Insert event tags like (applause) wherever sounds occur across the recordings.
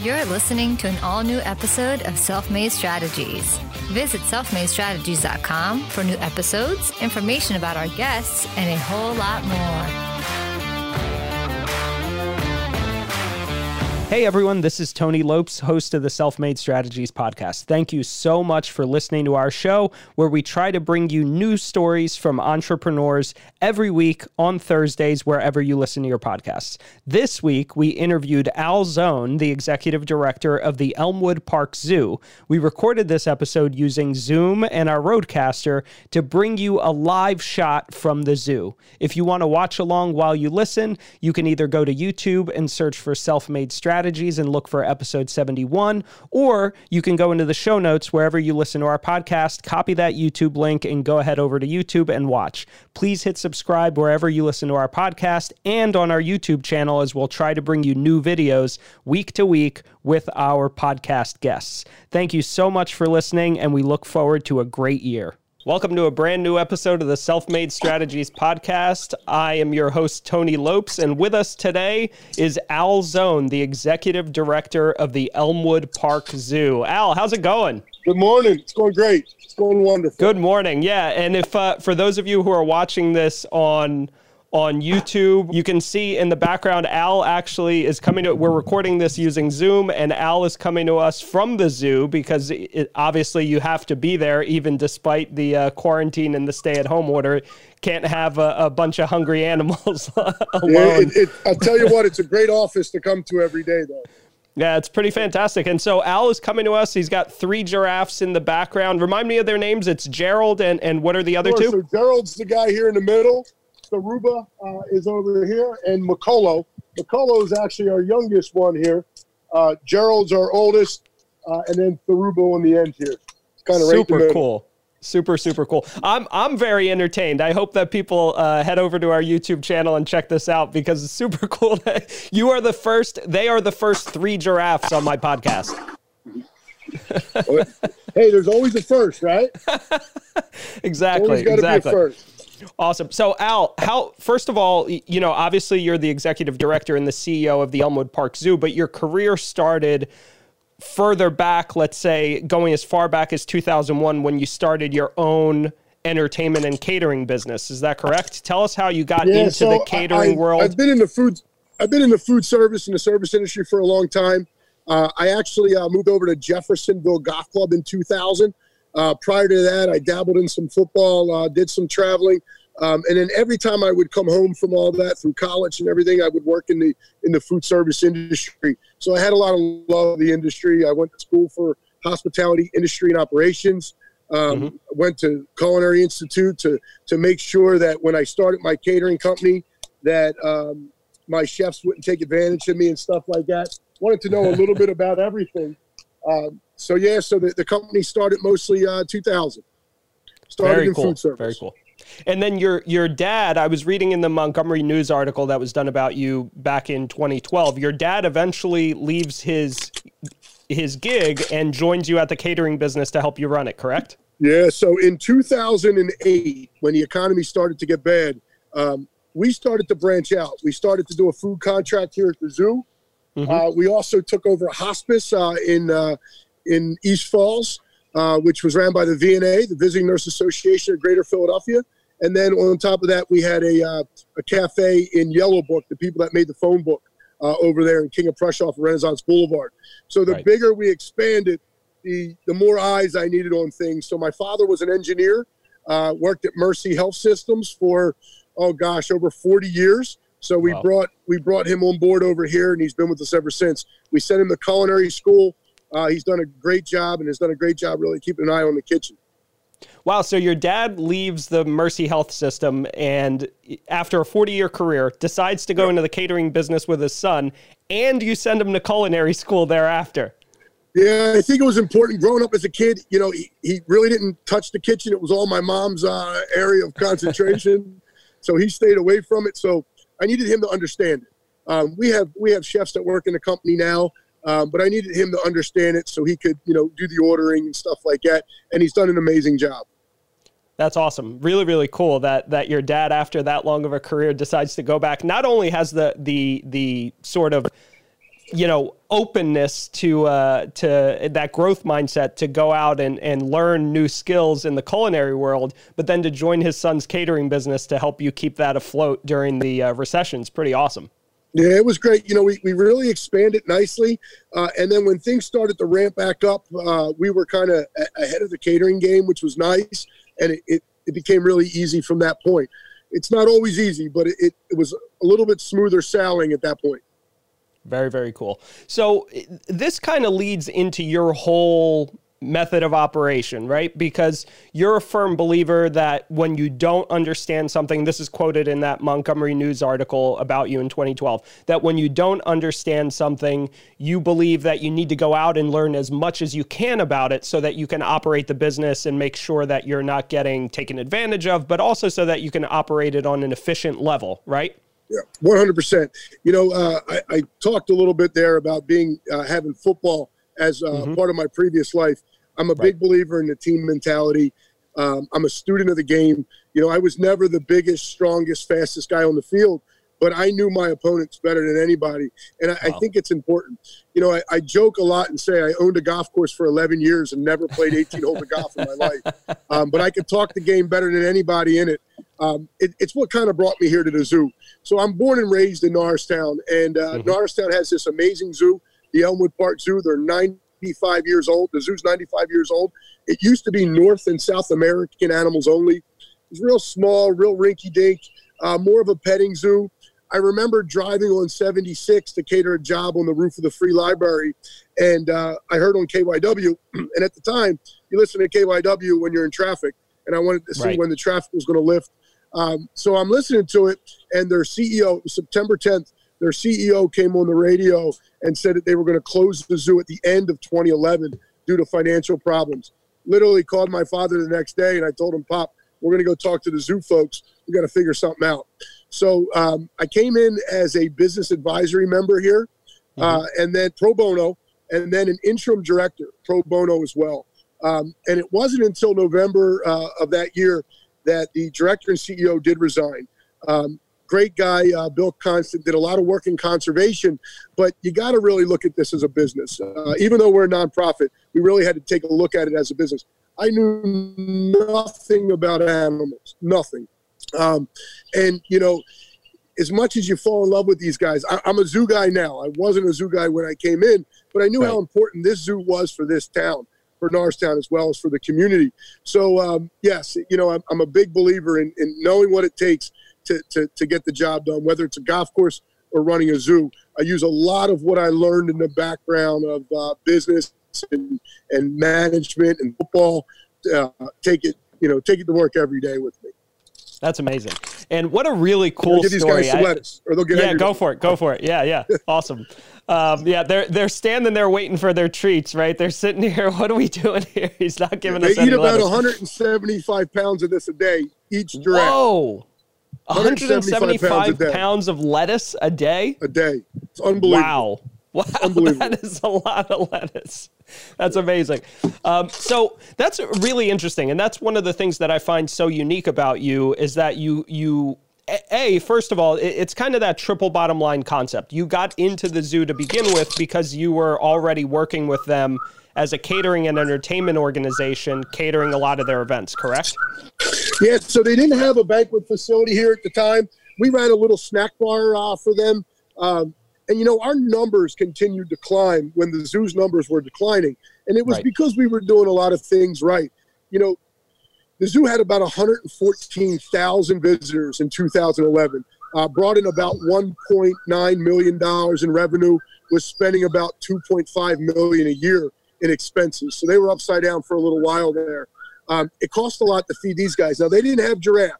You're listening to an all new episode of Self Made Strategies. Visit selfmadestrategies.com for new episodes, information about our guests, and a whole lot more. Hey everyone, this is Tony Lopes, host of the Self Made Strategies podcast. Thank you so much for listening to our show, where we try to bring you new stories from entrepreneurs every week on Thursdays, wherever you listen to your podcasts. This week, we interviewed Al Zone, the executive director of the Elmwood Park Zoo. We recorded this episode using Zoom and our RodeCaster to bring you a live shot from the zoo. If you want to watch along while you listen, you can either go to YouTube and search for Self Made Strategies strategies and look for episode 71, or you can go into the show notes wherever you listen to our podcast, copy that YouTube link, and go ahead over to YouTube and watch. Please hit subscribe wherever you listen to our podcast and on our YouTube channel, as we'll try to bring you new videos week to week with our podcast guests. Thank you so much for listening, and we look forward to a great year. Welcome to a brand new episode of the Self Made Strategies podcast. I am your host, Tony Lopes, and with us today is Al Zone, the executive director of the Elmwood Park Zoo. Al, how's it going? Good morning. It's going great. It's going wonderful. Good morning. Yeah. And if uh, for those of you who are watching this on on YouTube. You can see in the background, Al actually is coming to, we're recording this using Zoom, and Al is coming to us from the zoo because it, obviously you have to be there, even despite the uh, quarantine and the stay at home order. Can't have a, a bunch of hungry animals alone. (laughs) Yeah, it, it, I'll tell you what, it's a great office to come to every day, though. Yeah, it's pretty fantastic. And so Al is coming to us. He's got three giraffes in the background. Remind me of their names. It's Gerald and, and what are the other two? So Gerald's the guy here in the middle. Saruba uh, is over here, and Makolo. Makolo is actually our youngest one here. Uh, Gerald's our oldest, uh, and then Saruba on the end here. Kind of super right cool. Super super cool. I'm I'm very entertained. I hope that people uh, head over to our YouTube channel and check this out because it's super (laughs) cool that you are the first. They are the first three giraffes on my podcast. hey, there's always a first, right? (laughs) exactly. exactly. Awesome. So, Al, how first of all, you know, obviously you're the executive director and the CEO of the Elmwood Park Zoo, but your career started further back, let's say going as far back as 2001 when you started your own entertainment and catering business. Is that correct? Tell us how you got yeah, into so the catering I, world. I've been in the food I've been in the food service and the service industry for a long time. Uh, I actually uh, moved over to Jeffersonville Golf Club in 2000. Uh, prior to that, I dabbled in some football, uh, did some traveling, um, and then every time I would come home from all that through college and everything, I would work in the in the food service industry. So I had a lot of love of the industry. I went to school for hospitality industry and operations. Um, mm-hmm. Went to Culinary Institute to to make sure that when I started my catering company, that um, my chefs wouldn't take advantage of me and stuff like that. Wanted to know a little (laughs) bit about everything. Um, so yeah, so the, the company started mostly uh, 2000. Started Very in cool. food service. Very cool. And then your your dad, I was reading in the Montgomery News article that was done about you back in 2012. Your dad eventually leaves his his gig and joins you at the catering business to help you run it, correct? Yeah. So in 2008, when the economy started to get bad, um, we started to branch out. We started to do a food contract here at the zoo. Mm-hmm. Uh, we also took over a hospice uh, in uh, in East Falls, uh, which was ran by the VNA, the Visiting Nurse Association of Greater Philadelphia. And then on top of that, we had a, uh, a cafe in Yellow Book, the people that made the phone book uh, over there in King of Prussia off of Renaissance Boulevard. So the right. bigger we expanded, the, the more eyes I needed on things. So my father was an engineer, uh, worked at Mercy Health Systems for, oh gosh, over 40 years. So we wow. brought we brought him on board over here, and he's been with us ever since. We sent him to culinary school. Uh, he's done a great job, and has done a great job really keeping an eye on the kitchen. Wow. So your dad leaves the Mercy Health System and after a 40 year career decides to go into the catering business with his son, and you send him to culinary school thereafter. Yeah, I think it was important growing up as a kid. You know, he, he really didn't touch the kitchen. It was all my mom's uh, area of concentration. (laughs) so he stayed away from it. So I needed him to understand it. Um, we have we have chefs that work in the company now um, but I needed him to understand it so he could, you know, do the ordering and stuff like that. And he's done an amazing job. That's awesome. Really, really cool that that your dad, after that long of a career, decides to go back. Not only has the the the sort of you know openness to uh, to that growth mindset to go out and, and learn new skills in the culinary world, but then to join his son's catering business to help you keep that afloat during the uh, recession is pretty awesome. Yeah, it was great. You know, we, we really expanded nicely. Uh, and then when things started to ramp back up, uh, we were kind of ahead of the catering game, which was nice. And it, it, it, became really easy from that point. It's not always easy, but it, it was a little bit smoother sailing at that point. Very, very cool. So this kind of leads into your whole method of operation, right? Because you're a firm believer that when you don't understand something, this is quoted in that Montgomery News article about you in 2012, that when you don't understand something, you believe that you need to go out and learn as much as you can about it so that you can operate the business and make sure that you're not getting taken advantage of, but also so that you can operate it on an efficient level, right? Yeah, one hundred percent. You know, uh, I, I, talked a little bit there about being uh, having football as uh, mm-hmm. part of my previous life. I'm a right. big believer in the team mentality. Um, I'm a student of the game. You know, I was never the biggest, strongest, fastest guy on the field, but I knew my opponents better than anybody. And I, wow. I think it's important. You know, I, I, joke a lot and say I owned a golf course for 11 years and never played 18 holes of golf in my life. (laughs) Um, but I could talk the game better than anybody in it. Um, it. It's what kind of brought me here to the zoo. So I'm born and raised in Norristown, and uh, mm-hmm. Norristown has this amazing zoo, the Elmwood Park Zoo. They're nine 95 years old. The zoo's 95 years old. It used to be North and South American animals only. It's real small, real rinky dink, uh, more of a petting zoo. I remember driving on 76 to cater a job on the roof of the free library. And uh, I heard on KYW, (clears throat) and at the time, you listen to KYW when you're in traffic. And I wanted to see right. when the traffic was going to lift. Um, so I'm listening to it, and their CEO, September 10th, their CEO came on the radio and said that they were going to close the zoo at the end of 2011 due to financial problems. Literally called my father the next day and I told him, Pop, we're going to go talk to the zoo folks. We got to figure something out. So um, I came in as a business advisory member here, mm-hmm. uh, and then pro bono, and then an interim director pro bono as well. Um, and it wasn't until November uh, of that year that the director and CEO did resign. Um, great guy, uh, Bill Konstant, did a lot of work in conservation, but you got to really look at this as a business. Uh, even though we're a nonprofit, we really had to take a look at it as a business. I knew nothing about animals, nothing. Um, and, you know, as much as you fall in love with these guys, I, am a zoo guy now. I wasn't a zoo guy when I came in, but I knew right. how important this zoo was for this town, for Norristown, as well as for the community. So, um, yes, you know, I'm, I'm a big believer in, in knowing what it takes to, to, to get the job done, whether it's a golf course or running a zoo. I use a lot of what I learned in the background of uh, business and, and management and football. Uh, take it, you know, take it to work every day with me. That's amazing. And what a really cool story. These guys some lettuce, or they'll get yeah, go for it. Go for it. Yeah, yeah. (laughs) awesome. Um, yeah, they're they're standing there waiting for their treats, right? They're sitting here. (laughs) What are we doing here? He's not giving they us. They eat about lettuce. 175 pounds of this a day each giraffe. Whoa. 175 pounds, pounds, of lettuce a day? A day. It's unbelievable. Wow. Wow. (laughs) Unbelievable. That is a lot of lettuce. That's amazing. Um, so that's really interesting. And that's one of the things that I find so unique about you is that you, you, a first of all it's kind of that triple bottom line concept you got into the zoo to begin with because you were already working with them as a catering and entertainment organization, catering a lot of their events, correct? Yeah, so they didn't have a banquet facility here at the time. We ran a little snack bar uh, for them. Um, and, you know, our numbers continued to climb when the zoo's numbers were declining. And it was right. because we were doing a lot of things right. You know, the zoo had about 114,000 visitors in 2011, uh, brought in about $1.9 million in revenue, was spending about 2.5 million a year in expenses. So they were upside down for a little while there. Um, it cost a lot to feed these guys. Now they didn't have giraffe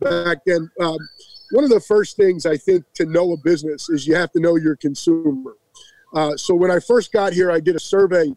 back then. Um, one of the first things I think to know a business is you have to know your consumer. Uh, so when I first got here, I did a survey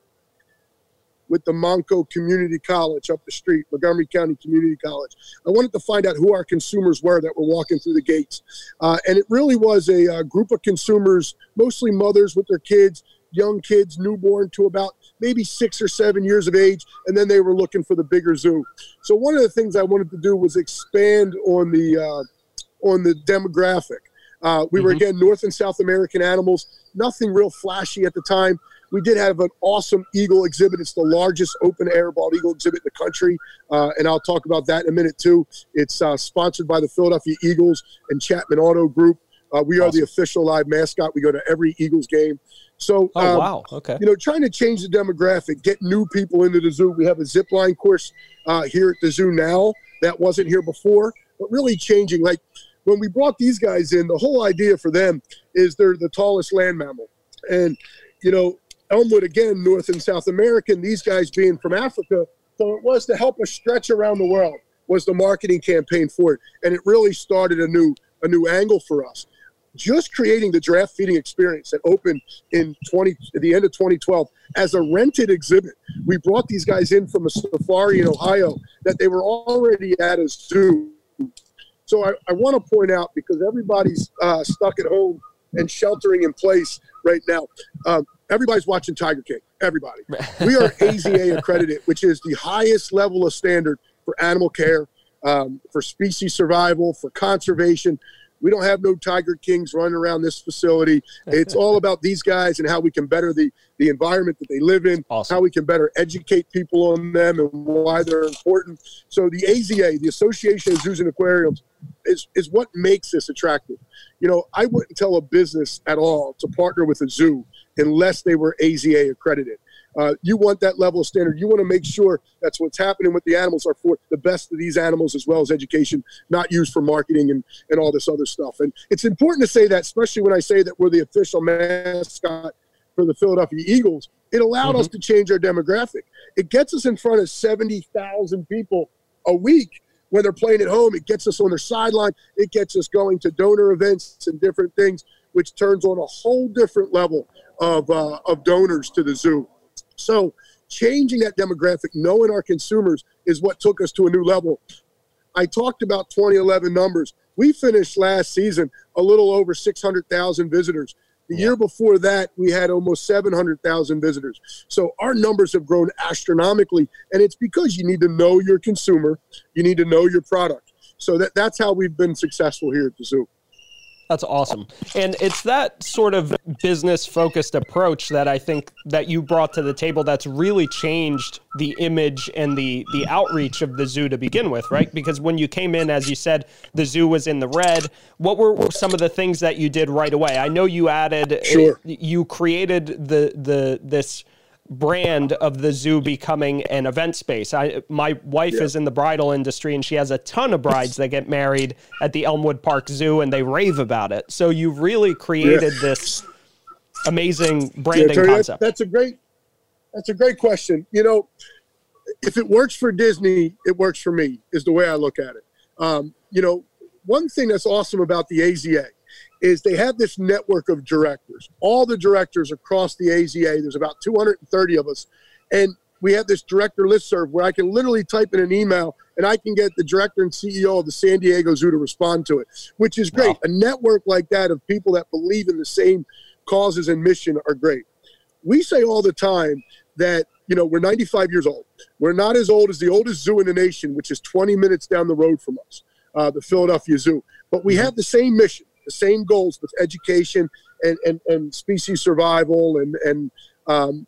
with the Montco Community College up the street, Montgomery County Community College. I wanted to find out who our consumers were that were walking through the gates. Uh, and it really was a, a, uh, group of consumers, mostly mothers with their kids, young kids, newborn to about maybe six or seven years of age, and then they were looking for the bigger zoo. So one of the things I wanted to do was expand on the uh, on the demographic. Uh, we mm-hmm. were again North and South American animals. Nothing real flashy at the time. We did have an awesome eagle exhibit. It's the largest open air bald eagle exhibit in the country, uh, and I'll talk about that in a minute too. It's uh, sponsored by the Philadelphia Eagles and Chapman Auto Group. Uh, we awesome. are the official live mascot. We go to every Eagles game. So, oh um, wow, okay. You know, trying to change the demographic, get new people into the zoo. We have a zip line course uh, here at the zoo now that wasn't here before, but really changing. Like when we brought these guys in, the whole idea for them is they're the tallest land mammal, and you know, Elmwood again, North and South American. These guys being from Africa, so it was to help us stretch around the world. Was the marketing campaign for it, and it really started a new a new angle for us just creating the draft feeding experience that opened in 20 at the end of 2012 as a rented exhibit. We brought these guys in from a safari in Ohio that they were already at a zoo. So I, I want to point out because everybody's uh, stuck at home and sheltering in place right now. Um, everybody's watching Tiger King. Everybody. (laughs) We are AZA accredited, which is the highest level of standard for animal care, um, for species survival, for conservation. We don't have no Tiger Kings running around this facility. It's all (laughs) about these guys and how we can better the, the environment that they live in, awesome. how we can better educate people on them and why they're important. So the AZA, the Association of Zoos and Aquariums, is, is what makes this attractive. You know, I wouldn't tell a business at all to partner with a zoo unless they were AZA accredited. Uh, you want that level of standard. You want to make sure that's what's happening with the animals are for the best of these animals as well as education, not used for marketing and, and all this other stuff. And it's important to say that, especially when I say that we're the official mascot for the Philadelphia Eagles. It allowed mm-hmm. us to change our demographic. It gets us in front of 70,000 people a week when they're playing at home. It gets us on their sideline. It gets us going to donor events and different things, which turns on a whole different level of, uh, of donors to the zoo. So changing that demographic, knowing our consumers is what took us to a new level. I talked about 2011 numbers. We finished last season a little over 600,000 visitors. The yeah. year before that, we had almost 700,000 visitors. So our numbers have grown astronomically, and it's because you need to know your consumer, you need to know your product. So that, that's how we've been successful here at the zoo. That's awesome. And it's that sort of business focused approach that I think that you brought to the table that's really changed the image and the the outreach of the zoo to begin with, right? Because when you came in as you said the zoo was in the red, what were some of the things that you did right away? I know you added sure. you created the the this brand of the zoo becoming an event space. I my wife yeah. is in the bridal industry and she has a ton of brides that get married at the Elmwood Park Zoo and they rave about it. So you really created yeah. this amazing branding yeah, concept. That, that's a great that's a great question. You know, if it works for Disney, it works for me is the way I look at it. Um, you know, one thing that's awesome about the AZA is they have this network of directors, all the directors across the AZA. There's about 230 of us. And we have this director list serve where I can literally type in an email and I can get the director and CEO of the San Diego Zoo to respond to it, which is great. Wow. A network like that of people that believe in the same causes and mission are great. We say all the time that, you know, we're 95 years old. We're not as old as the oldest zoo in the nation, which is 20 minutes down the road from us, uh, the Philadelphia Zoo. But we mm-hmm. have the same mission the same goals with education and, and, and species survival and, and um,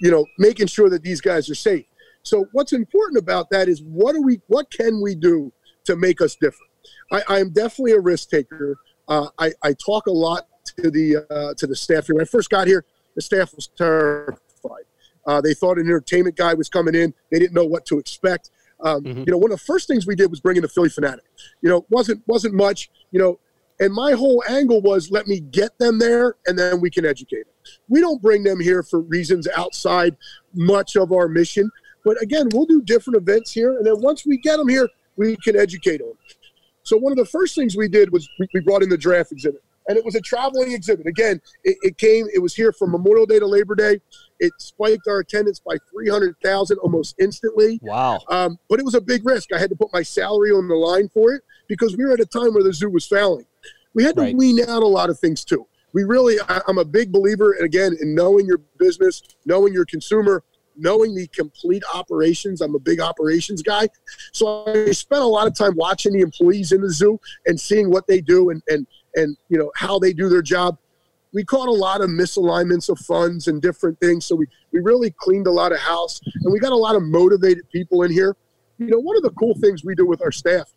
you know, making sure that these guys are safe. So what's important about that is what do we, what can we do to make us different? I, I am definitely a risk taker. Uh, I, I talk a lot to the uh, to the staff here. When I first got here, the staff was terrified. Uh, they thought an entertainment guy was coming in. They didn't know what to expect. Um, mm-hmm. You know, one of the first things we did was bring in the Philly Phanatic. You know, wasn't wasn't much. You know, and my whole angle was let me get them there and then we can educate them. We don't bring them here for reasons outside much of our mission. But again, we'll do different events here. And then once we get them here, we can educate them. So one of the first things we did was we brought in the draft exhibit. And it was a traveling exhibit. Again, it, it came, it was here from Memorial Day to Labor Day. It spiked our attendance by 300,000 almost instantly. Wow. Um, but it was a big risk. I had to put my salary on the line for it because we were at a time where the zoo was failing we had to right. wean out a lot of things too. We really, I, I'm a big believer, and again, in knowing your business, knowing your consumer, knowing the complete operations. I'm a big operations guy. So I spent a lot of time watching the employees in the zoo and seeing what they do and, and, and you know how they do their job. We caught a lot of misalignments of funds and different things, so we we really cleaned a lot of house, and we got a lot of motivated people in here. You know, one of the cool things we do with our staff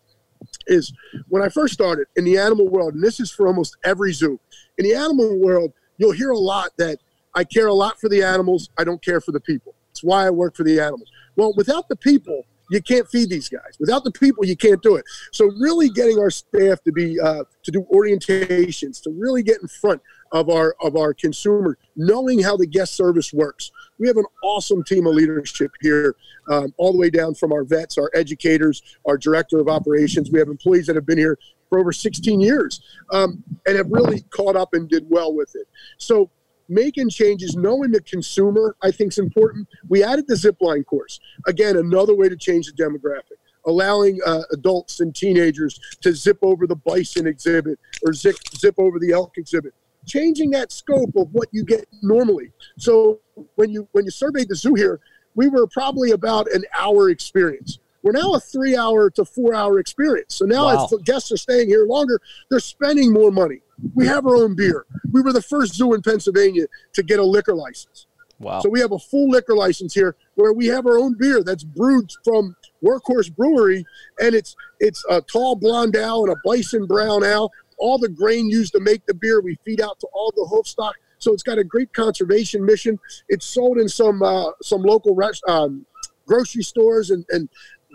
is when I first started in the animal world, and this is for almost every zoo. In the animal world, you'll hear a lot that I care a lot for the animals, I don't care for the people. It's why I work for the animals. Well, without the people, you can't feed these guys. Without the people, you can't do it. So really getting our staff to be uh, to do orientations, to really get in front of our of our consumer, knowing how the guest service works. We have an awesome team of leadership here, um, all the way down from our vets, our educators, our director of operations. We have employees that have been here for over 16 years um, and have really caught up and did well with it. So making changes, knowing the consumer, I think is important. We added the zip line course. Again, another way to change the demographic. Allowing uh, adults and teenagers to zip over the bison exhibit or zip, zip over the elk exhibit changing that scope of what you get normally. So when you when you surveyed the zoo here, we were probably about an hour experience. We're now a three hour to four hour experience. So now wow. as the guests are staying here longer, they're spending more money. We have our own beer. We were the first zoo in Pennsylvania to get a liquor license. Wow. So we have a full liquor license here where we have our own beer that's brewed from Workhorse Brewery, and it's it's a tall blonde ale and a bison brown ale all the grain used to make the beer we feed out to all the hoof stock. So it's got a great conservation mission. It's sold in some uh, some local rest, um, grocery stores and, and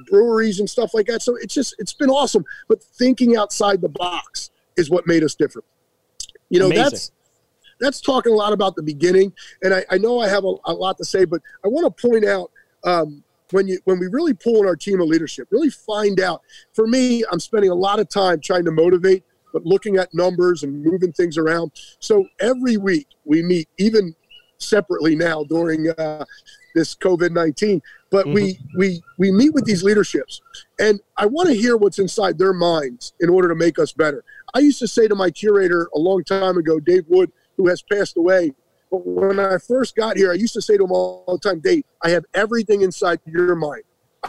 breweries and stuff like that. So it's just it's been awesome. But thinking outside the box is what made us different. You know, Amazing. that's that's talking a lot about the beginning. And I, I know I have a, a, lot to say, but I want to point out um, when you when we really pull in our team of leadership, really find out. For me, I'm spending a lot of time trying to motivate but looking at numbers and moving things around. So every week we meet, even separately now during uh, this COVID nineteen. But mm-hmm. we we we meet with these leaderships, and I want to hear what's inside their minds in order to make us better. I used to say to my curator a long time ago, Dave Wood, who has passed away. But when I first got here, I used to say to him all the time, Dave, I have everything inside your mind.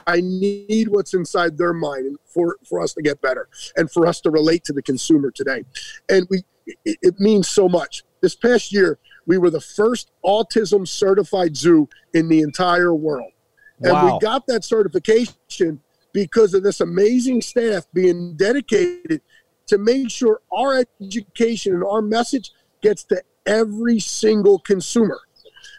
I need what's inside their mind for, for us to get better and for us to relate to the consumer today. And we it, it means so much. This past year, we were the first autism certified zoo in the entire world. And wow. we got that certification because of this amazing staff being dedicated to make sure our education and our message gets to every single consumer.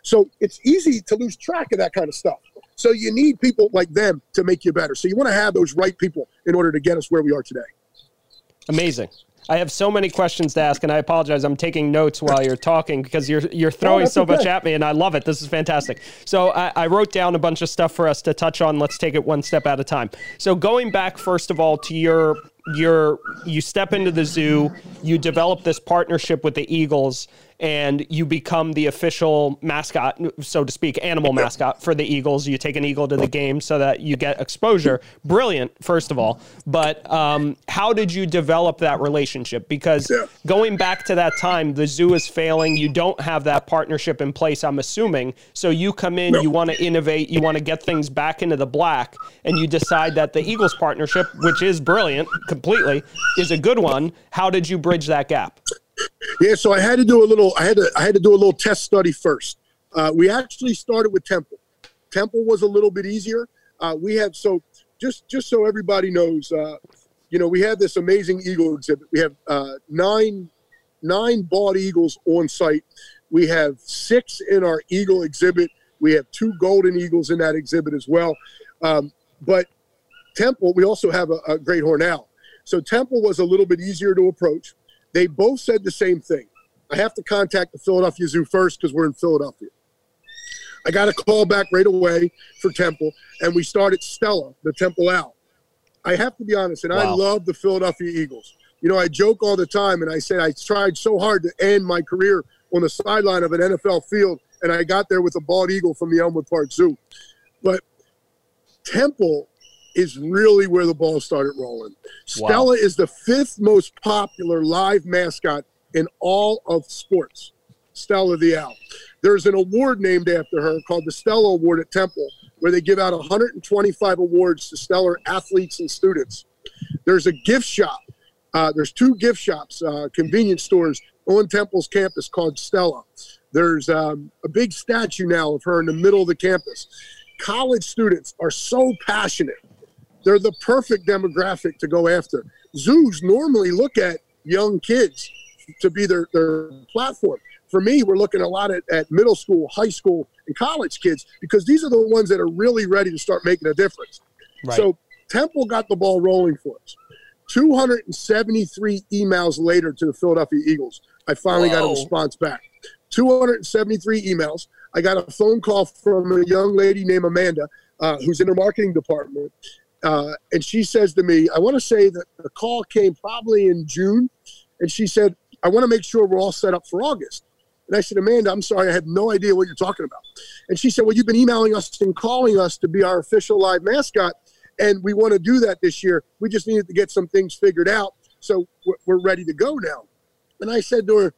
So it's easy to lose track of that kind of stuff. So you need people like them to make you better. So you want to have those right people in order to get us where we are today. Amazing. I have so many questions to ask, and I apologize. I'm taking notes while you're talking because you're you're throwing oh, so okay. much at me, and I love it. This is fantastic. So I, I, wrote down a bunch of stuff for us to touch on. Let's take it one step at a time. So going back first of all to your your you step into the zoo, you develop this partnership with the Eagles, and you become the official mascot, so to speak, animal mascot for the Eagles. You take an eagle to the game so that you get exposure. Brilliant, first of all. But um, how did you develop that relationship? Because going back to that time, the zoo is failing. You don't have that partnership in place, I'm assuming. So you come in, you want to innovate, you want to get things back into the black, and you decide that the Eagles partnership, which is brilliant completely, is a good one. How did you bridge that gap? Yeah, so I had to do a little. I had to. I had to do a little test study first. Uh, we actually started with Temple. Temple was a little bit easier. Uh, we have so just just so everybody knows. Uh, you know, we have this amazing eagle exhibit. We have uh, nine nine bald eagles on site. We have six in our eagle exhibit. We have two golden eagles in that exhibit as well. Um, but Temple, we also have a, a great horn owl. So Temple was a little bit easier to approach. They both said the same thing. I have to contact the Philadelphia Zoo first because we're in Philadelphia. I got a call back right away for Temple, and we started Stella, the Temple Owl. I have to be honest, and wow. I love the Philadelphia Eagles. You know, I joke all the time, and I say I tried so hard to end my career on the sideline of an NFL field, and I got there with a bald eagle from the Elmwood Park Zoo. But Temple is really where the ball started rolling. Wow. Stella is the fifth most popular live mascot in all of sports. Stella the Owl. There's an award named after her called the Stella Award at Temple, where they give out 125 awards to stellar athletes and students. There's a gift shop Uh, there's two gift shops, uh, convenience stores on Temple's campus called Stella. There's um, a big statue now of her in the middle of the campus. College students are so passionate. They're the perfect demographic to go after. Zoos normally look at young kids to be their, their platform. For me, we're looking a lot at, at middle school, high school, and college kids because these are the ones that are really ready to start making a difference. Right. So Temple got the ball rolling for us. 273 emails later to the Philadelphia Eagles, I finally Whoa. got a response back. 273 emails. I got a phone call from a young lady named Amanda, uh, who's in the marketing department. Uh, and she says to me, I want to say that the call came probably in June. And she said, I want to make sure we're all set up for August. And I said, Amanda, I'm sorry, I have no idea what you're talking about. And she said, Well, you've been emailing us and calling us to be our official live mascot. And we want to do that this year. We just needed to get some things figured out. So we're ready to go now. And I said to her,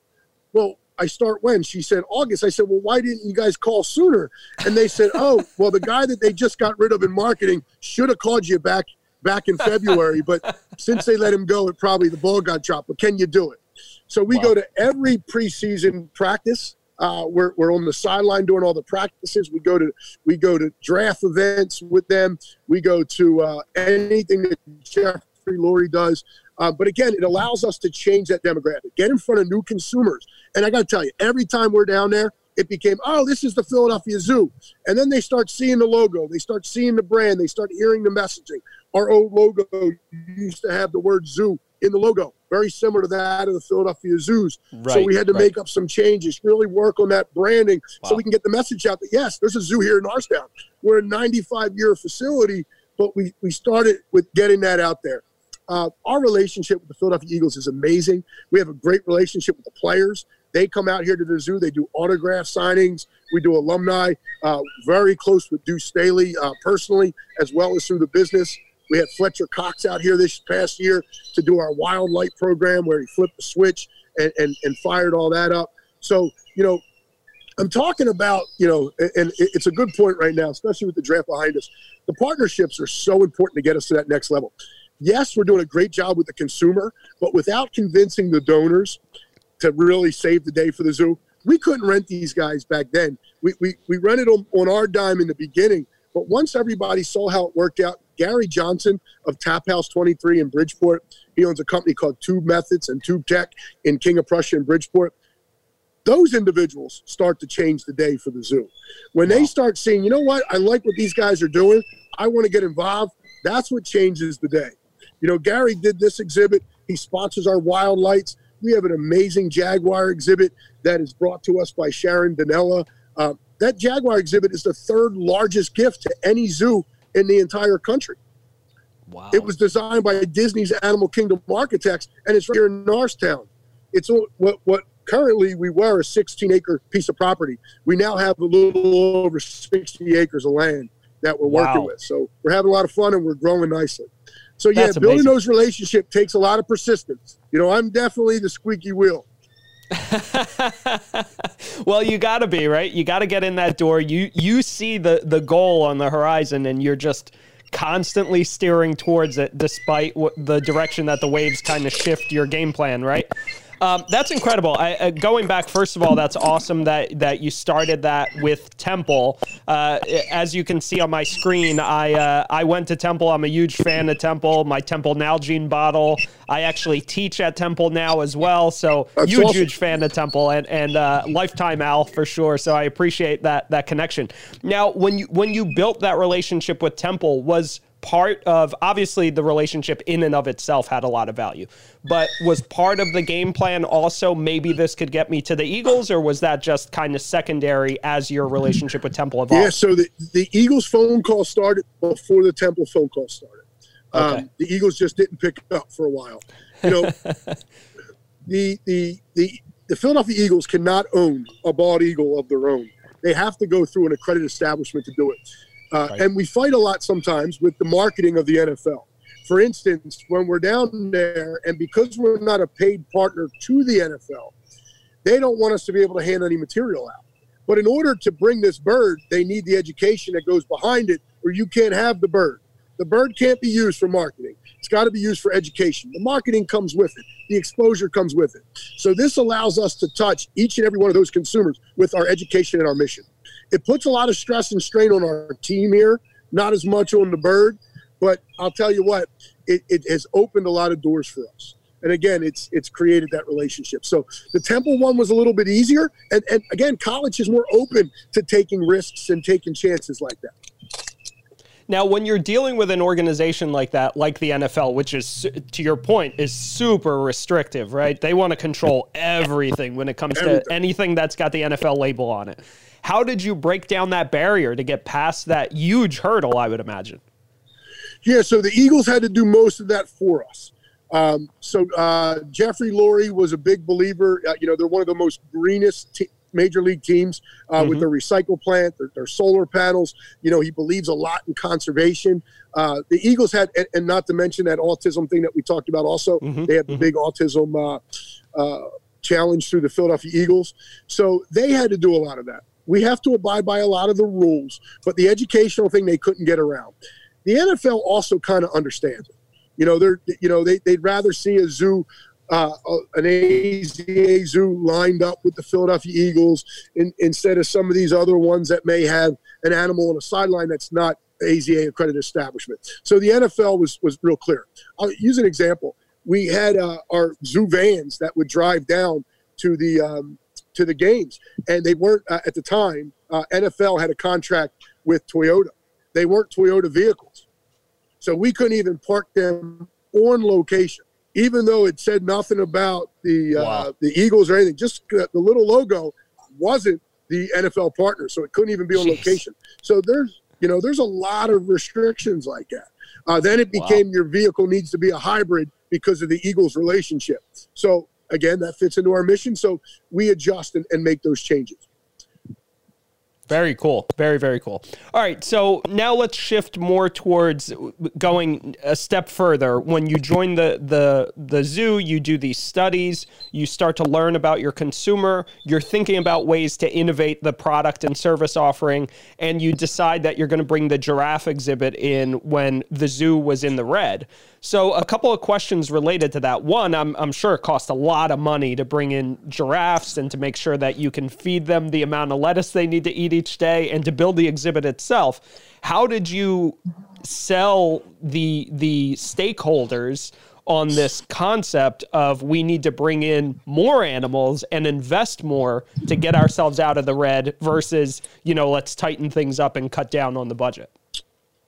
Well, I start when? She said, August. I said, Well, why didn't you guys call sooner? And they said, Oh, well, the guy that they just got rid of in marketing should have called you back back in February. But since they let him go, it probably the ball got dropped. But can you do it? So we wow. go to every preseason practice. Uh, we're, we're on the sideline doing all the practices. We go to we go to draft events with them. We go to uh, anything that Jeffrey Lurie does. Uh, but again, it allows us to change that demographic, get in front of new consumers. And I got to tell you, every time we're down there, it became, oh, this is the Philadelphia Zoo. And then they start seeing the logo, they start seeing the brand, they start hearing the messaging. Our old logo used to have the word zoo in the logo, very similar to that of the Philadelphia Zoos. Right, so we had to right. make up some changes, really work on that branding wow. so we can get the message out that yes, there's a zoo here in Norristown. We're a 95 year facility, but we, we started with getting that out there. Uh, our relationship with the Philadelphia Eagles is amazing. We have a great relationship with the players. They come out here to the zoo. They do autograph signings. We do alumni. Uh, very close with Deuce Staley uh, personally, as well as through the business. We had Fletcher Cox out here this past year to do our Wild Light program where he flipped the switch and, and, and fired all that up. So, you know, I'm talking about, you know, and it's a good point right now, especially with the draft behind us. The partnerships are so important to get us to that next level. Yes, we're doing a great job with the consumer, but without convincing the donors to really save the day for the zoo, we couldn't rent these guys back then. We, we, we rented them on our dime in the beginning, but once everybody saw how it worked out, Gary Johnson of Tap House 23 in Bridgeport. He owns a company called Tube Methods and Tube Tech in King of Prussia in Bridgeport. Those individuals start to change the day for the zoo. When they start seeing, you know what, I like what these guys are doing, I want to get involved, that's what changes the day. You know, Gary did this exhibit, he sponsors our wild lights. We have an amazing Jaguar exhibit that is brought to us by Sharon Danella. Uh, that Jaguar exhibit is the third largest gift to any zoo in the entire country. Wow. It was designed by Disney's Animal Kingdom architects, and it's right here in Norristown. It's what what currently we were a 16 acre piece of property. We now have a little over 60 acres of land that we're wow. working with. So we're having a lot of fun and we're growing nicely. So yeah, That's building amazing. those relationships takes a lot of persistence. You know, I'm definitely the squeaky wheel. (laughs) well, you got to be right. You got to get in that door. You you see the the goal on the horizon, and you're just constantly steering towards it, despite the direction that the waves kind of shift your game plan. Right. Um, that's incredible. I, uh, going back, first of all, that's awesome that that you started that with Temple. Uh, as you can see on my screen, I uh, I went to Temple. I'm a huge fan of Temple. My Temple Nalgene bottle. I actually teach at Temple now as well. So that's huge, awesome. huge fan of Temple and and uh, lifetime Al for sure. So I appreciate that that connection. Now, when you when you built that relationship with Temple, was part of obviously the relationship in and of itself had a lot of value, but was part of the game plan also maybe this could get me to the Eagles, or was that just kind of secondary as your relationship with Temple evolved? Yeah, so the, the Eagles phone call started before the Temple phone call started. Okay. Um, the Eagles just didn't pick up for a while. You know, (laughs) the the the the Philadelphia Eagles cannot own a bald eagle of their own. They have to go through an accredited establishment to do it. Uh, right. And we fight a lot sometimes with the marketing of the NFL. For instance, when we're down there, and because we're not a paid partner to the NFL, they don't want us to be able to hand any material out. But in order to bring this bird, they need the education that goes behind it, or you can't have the bird. the bird can't be used for marketing. It's got to be used for education. The marketing comes with it, the exposure comes with it. So this allows us to touch each and every one of those consumers with our education and our mission. It puts a lot of stress and strain on our team here, not as much on the bird, but I'll tell you what, it, it has opened a lot of doors for us. And again, it's it's created that relationship. So the Temple one was a little bit easier, and, and again, college is more open to taking risks and taking chances like that. Now, when you're dealing with an organization like that, like the NFL, which is, to your point, is super restrictive, right? They want to control everything when it comes everything. to anything that's got the NFL label on it. How did you break down that barrier to get past that huge hurdle, I would imagine? Yeah, so the Eagles had to do most of that for us. Um, so uh, Jeffrey Lurie was a big believer. Uh, you know, they're one of the most greenest major league teams uh, mm-hmm. with their recycle plant, their, their, solar panels. You know, he believes a lot in conservation. Uh, the Eagles had, and, and, not to mention that autism thing that we talked about. Also, mm-hmm. they had the mm-hmm. big autism uh, uh, challenge through the Philadelphia Eagles. So they had to do a lot of that. We have to abide by a lot of the rules, but the educational thing they couldn't get around. The NFL also kind of understands it. You know, they're you know they they'd rather see a zoo uh, an AZA zoo lined up with the Philadelphia Eagles in, instead of some of these other ones that may have an animal on a sideline that's not AZA accredited establishment. So the NFL was was real clear. I'll use an example. We had uh, our zoo vans that would drive down to the um, to the games, and they weren't uh, at the time. Uh, NFL had a contract with Toyota. They weren't Toyota vehicles, so we couldn't even park them on location even though it said nothing about the uh, wow. the Eagles or anything, just the little logo wasn't the NFL partner, so it couldn't even be on Jeez. location. So there's you know there's a lot of restrictions like that. Uh, then it became wow. your vehicle needs to be a hybrid because of the Eagles relationship. So again, that fits into our mission. So we adjust and, and make those changes. Very cool. Very, very cool. All right. So now let's shift more towards going a step further. When you join the, the, the zoo, you do these studies, you start to learn about your consumer, you're thinking about ways to innovate the product and service offering, and you decide that you're going to bring the giraffe exhibit in when the zoo was in the red. So, a couple of questions related to that. One, I'm, I'm sure it costs a lot of money to bring in giraffes and to make sure that you can feed them the amount of lettuce they need to eat each day and to build the exhibit itself. How did you sell the the stakeholders on this concept of we need to bring in more animals and invest more to get ourselves out of the red versus, you know, let's tighten things up and cut down on the budget?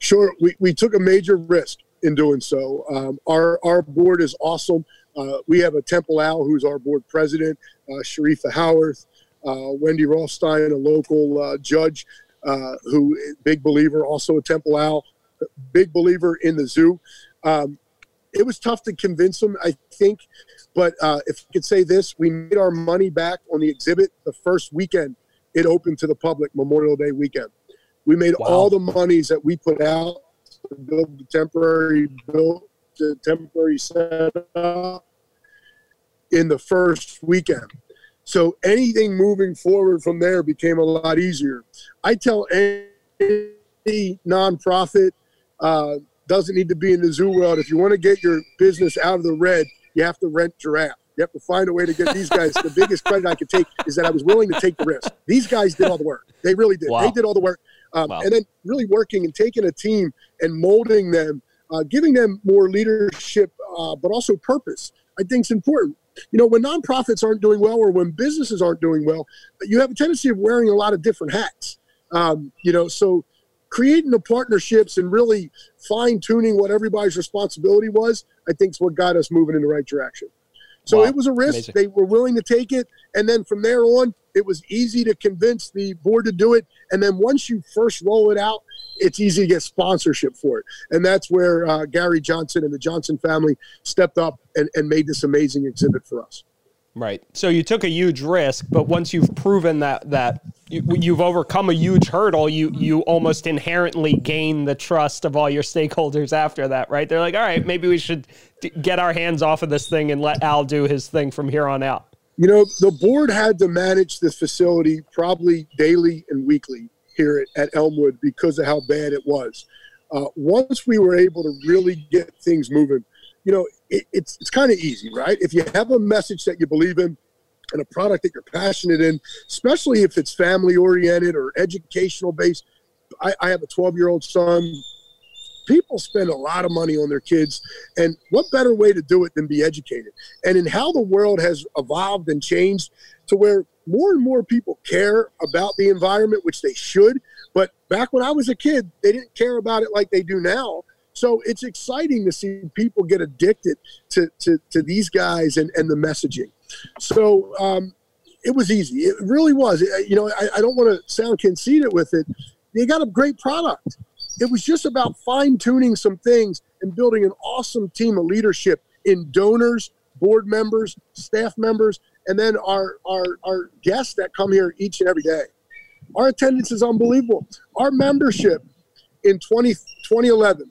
Sure. We, we took a major risk in doing so. Um, our, our board is awesome. Uh, we have a Temple Owl who's our board president, uh, Sharifa Howarth, uh, Wendy Rothstein, a local uh, judge uh, who big believer, also a Temple Owl, big believer in the zoo. Um, it was tough to convince them, I think, but uh, if I could say this, we made our money back on the exhibit the first weekend it opened to the public, Memorial Day weekend. We made wow. all the monies that we put out build the temporary built the temporary setup in the first weekend. So anything moving forward from there became a lot easier. I tell any nonprofit uh, doesn't need to be in the zoo world. If you want to get your business out of the red, you have to rent giraffe. You have to find a way to get these guys. the biggest credit I could take is that I was willing to take the risk. These guys did all the work. They really did. Wow. They did all the work. Um, wow. And then really working and taking a team and molding them, uh, giving them more leadership, uh, but also purpose. I think is important. You know, when nonprofits aren't doing well or when businesses aren't doing well, you have a tendency of wearing a lot of different hats. Um, you know, so creating the partnerships and really fine tuning what everybody's responsibility was, I think is what got us moving in the right direction. So wow. it was a risk. Amazing. They were willing to take it. And then from there on, it was easy to convince the board to do it. And then once you first roll it out, it's easy to get sponsorship for it. And that's where uh, Gary Johnson and the Johnson family stepped up and, and made this amazing exhibit for us. Right. So you took a huge risk, but once you've proven that that you, have overcome a huge hurdle, you you almost inherently gain the trust of all your stakeholders after that, right? They're like, "All right, maybe we should get our hands off of this thing and let Al do his thing from here on out." You know, the board had to manage this facility probably daily and weekly here at, at Elmwood because of how bad it was. uh, once we were able to really get things moving, you know, it, it's it's kind of easy, right? If you have a message that you believe in and a product that you're passionate in, especially if it's family oriented or educational based. I, I have a 12 year old son. People spend a lot of money on their kids, and what better way to do it than be educated? And in how the world has evolved and changed to where more and more people care about the environment, which they should. But back when I was a kid, they didn't care about it like they do now. So it's exciting to see people get addicted to, to, to these guys and, and the messaging. So um, it was easy. It really was. You know, I, I don't want to sound conceited with it. They got a great product. It was just about fine tuning some things and building an awesome team of leadership in donors, board members, staff members, and then our, our, our guests that come here each and every day. Our attendance is unbelievable. Our membership in 20, 2011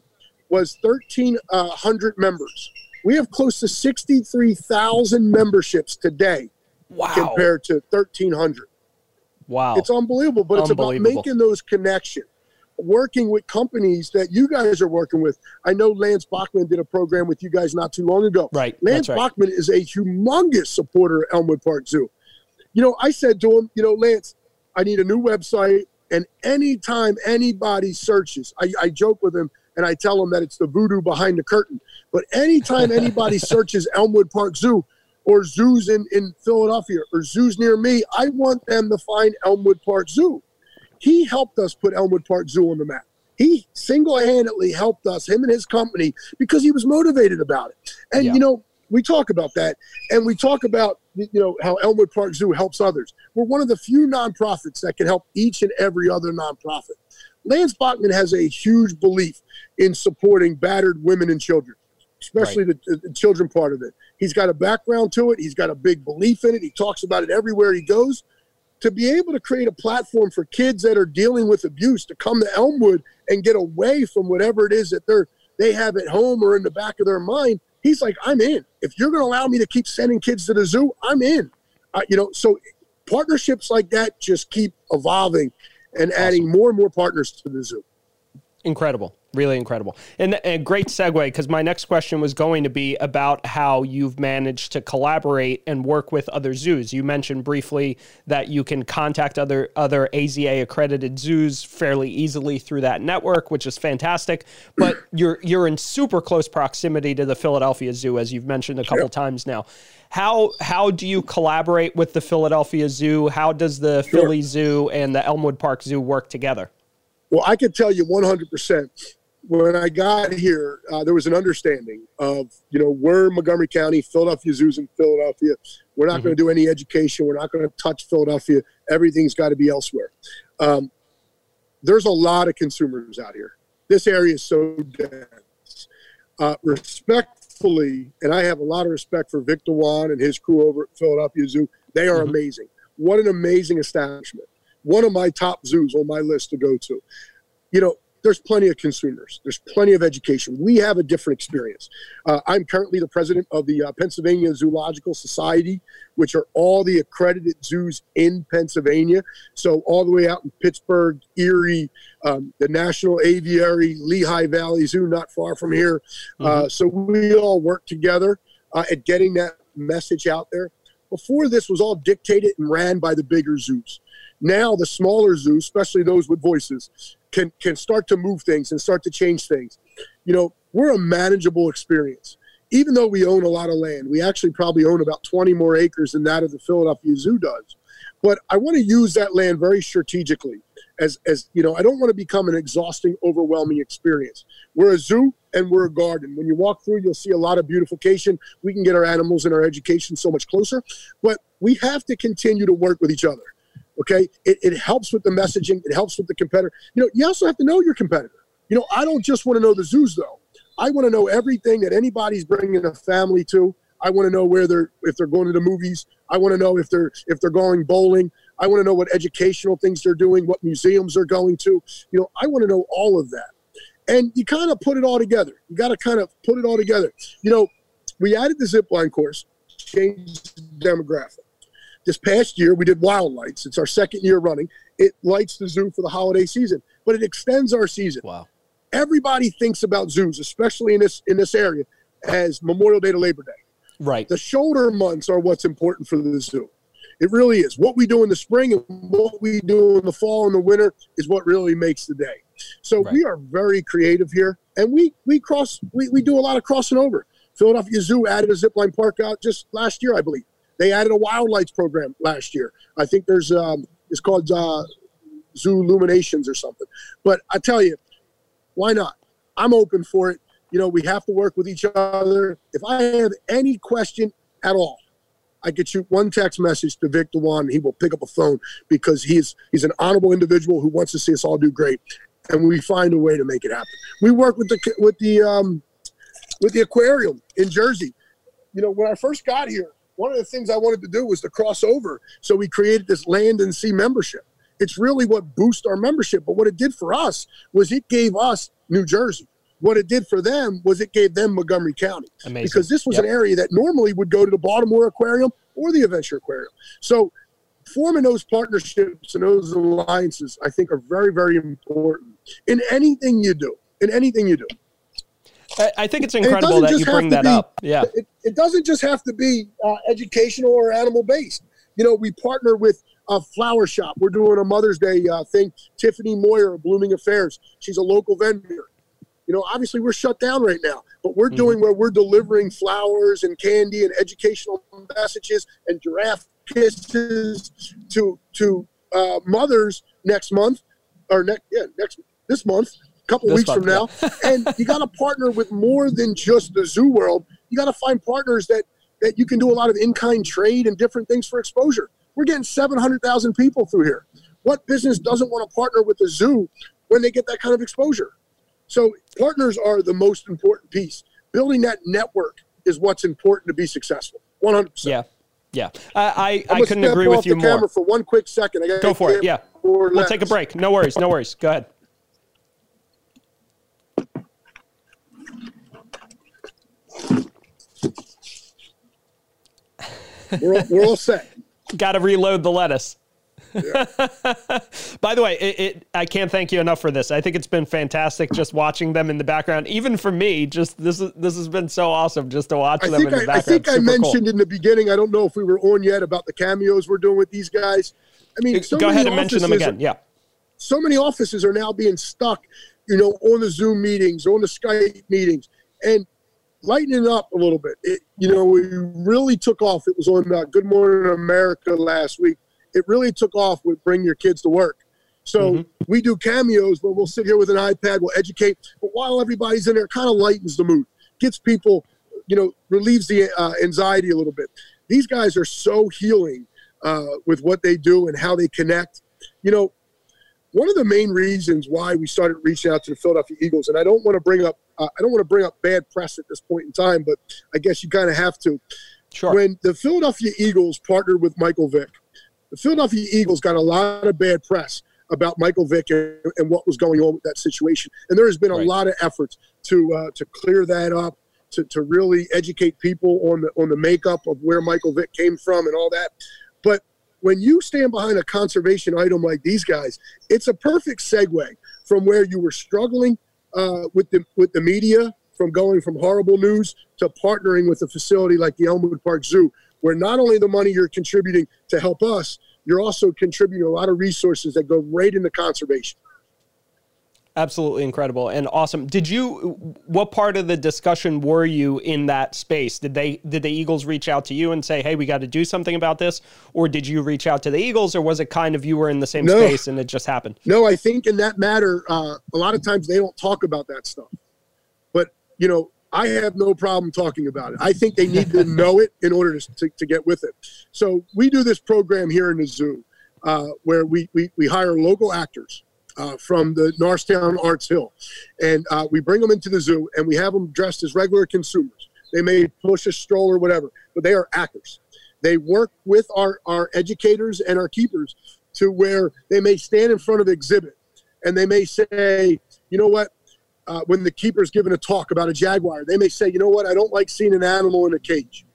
was 1,300 uh, members. We have close to 63,000 memberships today wow. compared to 1,300. Wow. It's unbelievable, but it's about making those connections, working with companies that you guys are working with. I know Lance Bachman did a program with you guys not too long ago. Right. Lance right. Bachman is a humongous supporter of Elmwood Park Zoo. You know, I said to him, you know, Lance, I need a new website. And anytime anybody searches, I, I joke with him, and I tell him that it's the voodoo behind the curtain. But anytime anybody (laughs) searches Elmwood Park Zoo or zoos in, in Philadelphia or zoos near me, I want them to find Elmwood Park Zoo. He helped us put Elmwood Park Zoo on the map. He single handedly helped us, him and his company, because he was motivated about it. And, yeah. you know, we talk about that and we talk about you know how elmwood park zoo helps others we're one of the few nonprofits that can help each and every other nonprofit lance bachman has a huge belief in supporting battered women and children, especially right. the, the, children part of it. He's got a background to it. He's got a big belief in it. He talks about it everywhere he goes. To be able to create a platform for kids that are dealing with abuse to come to Elmwood and get away from whatever it is that they're they have at home or in the back of their mind, he's like, I'm in. If you're going to allow me to keep sending kids to the zoo, I'm in. Uh, you know, so partnerships like that just keep evolving and awesome. adding more and more partners to the zoo. Incredible really incredible. And a great segue because my next question was going to be about how you've managed to collaborate and work with other zoos. You mentioned briefly that you can contact other other aza accredited zoos fairly easily through that network which is fantastic. But (clears throat) you're you're in super close proximity to the philadelphia zoo as you've mentioned a couple sure. times now. How how do you collaborate with the philadelphia zoo? How does the sure. philly zoo and the elmwood park zoo work together? Well, I can tell you 100% when I got here, uh, there was an understanding of, you know, we're Montgomery County, Philadelphia Zoo's in Philadelphia. We're not mm-hmm. going to do any education. We're not going to touch Philadelphia. Everything's got to be elsewhere. Um, there's a lot of consumers out here. This area is so dense. Uh, respectfully, and I have a lot of respect for Vik Dewan and his crew over at Philadelphia Zoo. They are mm-hmm. amazing. What an amazing establishment. One of my top zoos on my list to go to. You know, there's plenty of consumers. There's plenty of education. We have a different experience. Uh, I'm currently the president of the uh, Pennsylvania Zoological Society, which are all the accredited zoos in Pennsylvania. So all the way out in Pittsburgh, Erie, um, the National Aviary, Lehigh Valley Zoo, not far from here. Uh, mm-hmm. Uh, so we all work together uh, at getting that message out there. Before this was all dictated and ran by the bigger zoos. Now the smaller zoos, especially those with voices, can can start to move things and start to change things. You know, we're a manageable experience. Even though we own a lot of land, we actually probably own about 20 more acres than that of the Philadelphia Zoo does. But I want to use that land very strategically. As, as you know, I don't want to become an exhausting, overwhelming experience. We're a zoo and we're a garden. When you walk through, you'll see a lot of beautification. We can get our animals and our education so much closer, but we have to continue to work with each other. Okay, it, it helps with the messaging. It helps with the competitor. You know, you also have to know your competitor. You know, I don't just want to know the zoos though. I want to know everything that anybody's bringing a family to. I want to know where they're if they're going to the movies. I want to know if they're if they're going bowling. I want to know what educational things they're doing, what museums they're going to. You know, I want to know all of that. And you kind of put it all together. You got to kind of put it all together. You know, we added the zip line course, changed the demographic. This past year, we did Wild Lights. It's our second year running. It lights the zoo for the holiday season, but it extends our season. Wow. everybody thinks about zoos, especially in this in this area, as Memorial Day to Labor Day. Right. The shoulder months are what's important for the zoo. It really is. What we do in the spring and what we do in the fall and the winter is what really makes the day. So right. we are very creative here, and we we cross we, we do a lot of crossing over. Philadelphia Zoo added a zipline park out just last year, I believe. They added a wildlife program last year. I think there's um, it's called uh, Zoo Illuminations or something. But I tell you, why not? I'm open for it. You know, we have to work with each other. If I have any question at all, I could shoot one text message to Vic Dewan. He will pick up a phone because he's he's an honorable individual who wants to see us all do great, and we find a way to make it happen. We work with the with the um, with the aquarium in Jersey. You know, when I first got here, one of the things I wanted to do was to cross over. So we created this land and sea membership. It's really what boosted our membership. But what it did for us was it gave us New Jersey. What it did for them was it gave them Montgomery County. Amazing. Because this was yep. an area that normally would go to the Baltimore Aquarium or the Adventure Aquarium. So forming those partnerships and those alliances, I think, are very, very important in anything you do. In anything you do. I think it's incredible it that you bring that be, up. Yeah. It, it, doesn't just have to be uh, educational or animal based. You know, we partner with a flower shop. We're doing a Mother's Day uh, thing. Tiffany Moyer of Blooming Affairs. She's a local vendor. You know, obviously we're shut down right now, but we're mm-hmm. doing where we're delivering flowers and candy and educational messages and giraffe kisses to to uh, mothers next month or next yeah next this month couple this weeks month, from now yeah. (laughs) and you got to partner with more than just the zoo world you got to find partners that that you can do a lot of in-kind trade and different things for exposure we're getting 700,000 people through here what business doesn't want to partner with the zoo when they get that kind of exposure so partners are the most important piece. Building that network is what's important to be successful. One hundred percent. Yeah. Yeah, I I, I couldn't agree with you the more. For one quick second. I Go for it. Yeah, we'll take a break. No worries. No worries. Go ahead. We're, we're all set. (laughs) Got to reload the lettuce. (laughs) By the way, it, it, I can't thank you enough for this. I think it's been fantastic just watching them in the background. Even for me, just this is this has been so awesome just to watch I them in the I, background. I think Super I mentioned cool. in the beginning. I don't know if we were on yet about the cameos we're doing with these guys. I mean, so go ahead and mention them again. Yeah. So many offices are now being stuck, you know, on the Zoom meetings, on the Skype meetings, and lightening up a little bit. It, you know, we really took off. It was on uh, Good Morning America last week it really took off with bring your kids to work. So mm-hmm. we do cameos but we'll sit here with an iPad, we'll educate, but while everybody's in there, kind of lightens the mood, gets people, you know, relieves the uh, anxiety a little bit. These guys are so healing uh, with what they do and how they connect. You know, one of the main reasons why we started reaching out to the Philadelphia Eagles, and I don't want to bring up, uh, I don't want to bring up bad press at this point in time, but I guess you kind of have to. Sure. When the Philadelphia Eagles partnered with Michael Vick, the Philadelphia Eagles got a lot of bad press about Michael Vick and, and what was going on with that situation. And there has been a right. lot of efforts to uh, to clear that up, to, to really educate people on the on the makeup of where Michael Vick came from and all that. But when you stand behind a conservation item like these guys, it's a perfect segue from where you were struggling uh, with the with the media, from going from horrible news to partnering with a facility like the Elmwood Park Zoo, where not only the money you're contributing to help us, you're also contributing a lot of resources that go right into conservation. Absolutely incredible and awesome. Did you what part of the discussion were you in that space? Did they did the Eagles reach out to you and say, "Hey, we got to do something about this?" Or did you reach out to the Eagles or was it kind of you were in the same no. space and it just happened? No, I think in that matter uh, a lot of times they don't talk about that stuff. But, you know, I have no problem talking about it. I think they need to (laughs) know it in order to, to, to, get with it. So we do this program here in the zoo uh, where we, we, we hire local actors uh, from the Norristown Arts Hill. And uh, we bring them into the zoo and we have them dressed as regular consumers. They may push a stroller, or whatever, but they are actors. They work with our, our educators and our keepers to where they may stand in front of the exhibit and they may say, you know what, uh, when the keeper's giving a talk about a jaguar, they may say, you know what, I don't like seeing an animal in a cage.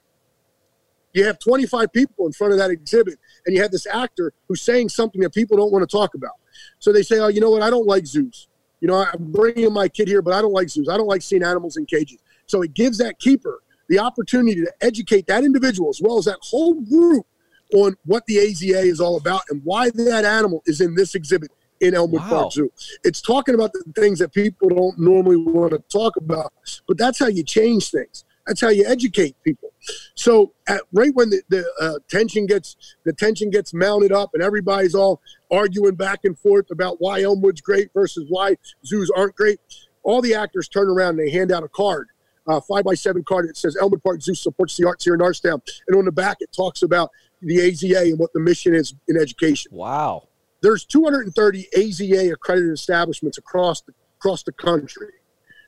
You have 25 people in front of that exhibit, and you have this actor who's saying something that people don't want to talk about. So they say, oh, you know what, I don't like zoos. You know, I'm bringing my kid here, but I don't like zoos. I don't like seeing animals in cages. So it gives that keeper the opportunity to educate that individual as well as that whole group on what the AZA is all about and why that animal is in this exhibit in Elmwood wow. Park Zoo. It's talking about the things that people don't normally want to talk about, but that's how you change things. That's how you educate people. So, at, right when the, the uh, tension gets the tension gets mounted up, and everybody's all arguing back and forth about why Elmwood's great versus why zoos aren't great, all the actors turn around and they hand out a card, uh, five by seven card. that says Elmwood Park Zoo supports the arts here in Norristown, and on the back it talks about the AZA and what the mission is in education. Wow. There's 230 AZA accredited establishments across the, across the country.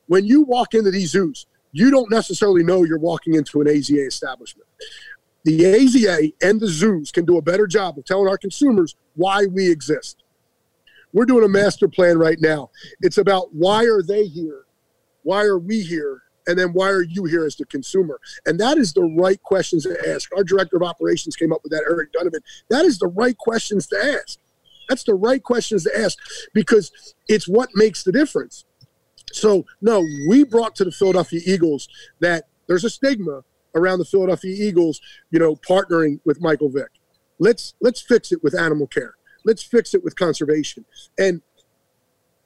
When you walk into these zoos, you don't necessarily know you're walking into an AZA establishment. The AZA and the zoos can do a better job of telling our consumers why we exist. We're doing a master plan right now. It's about why are they here? Why are we here? And then why are you here as the consumer? And that is the right questions to ask. Our director of operations came up with that, Eric Donovan. That is the right questions to ask. That's the right questions to ask because it's what makes the difference. So, no, we brought to the Philadelphia Eagles that there's a stigma around the Philadelphia Eagles, you know, partnering with Michael Vick. Let's let's fix it with animal care. Let's fix it with conservation. And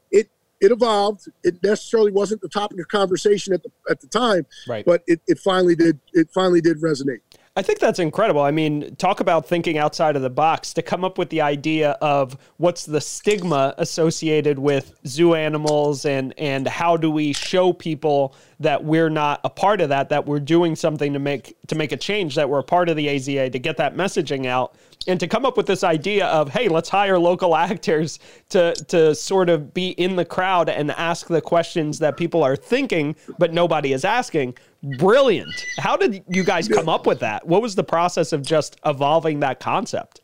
it it evolved. It necessarily wasn't the topic of conversation at the at the time, right. but it, it finally did it finally did resonate. I think that's incredible. I mean, talk about thinking outside of the box to come up with the idea of what's the stigma associated with zoo animals and and how do we show people that we're not a part of that that we're doing something to make to make a change that we're a part of the AZA to get that messaging out and to come up with this idea of hey, let's hire local (laughs) actors to to sort of be in the crowd and ask the questions that people are thinking but nobody is asking brilliant. How did you guys come up with that? What was the process of just evolving that concept?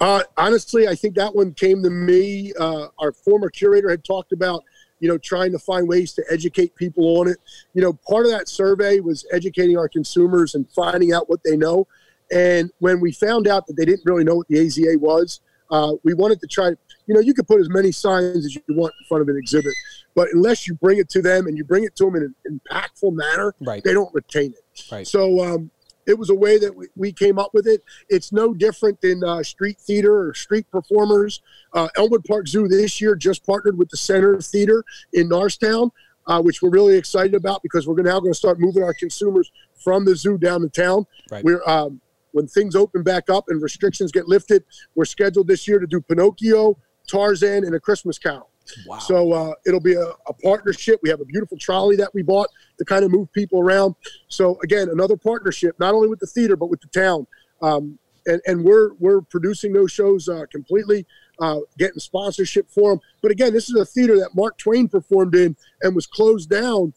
Uh, honestly, I think that one came to me. Uh, our former curator had talked about, you know, trying to find ways to educate people on it. You know, part of that survey was educating our consumers and finding out what they know. And when we found out that they didn't really know what the AZA was, uh, we wanted to try. You know, you could put as many signs as you want in front of an exhibit, but unless you bring it to them and you bring it to them in an impactful manner, right. they don't retain it. Right. So um, it was a way that we, we, came up with it. It's no different than uh, street theater or street performers. Uh, Elmwood Park Zoo this year just partnered with the Center Theater in Norristown, uh, which we're really excited about because we're now going to start moving our consumers from the zoo down to town. Right. We're um, when things open back up and restrictions get lifted, we're scheduled this year to do Pinocchio, Tarzan, and A Christmas Carol. Wow. So uh, it'll be a, a, partnership. We have a beautiful trolley that we bought to kind of move people around. So again, another partnership, not only with the theater but with the town. Um, and, and we're we're producing those shows uh, completely, uh, getting sponsorship for them. But again, this is a theater that Mark Twain performed in and was closed down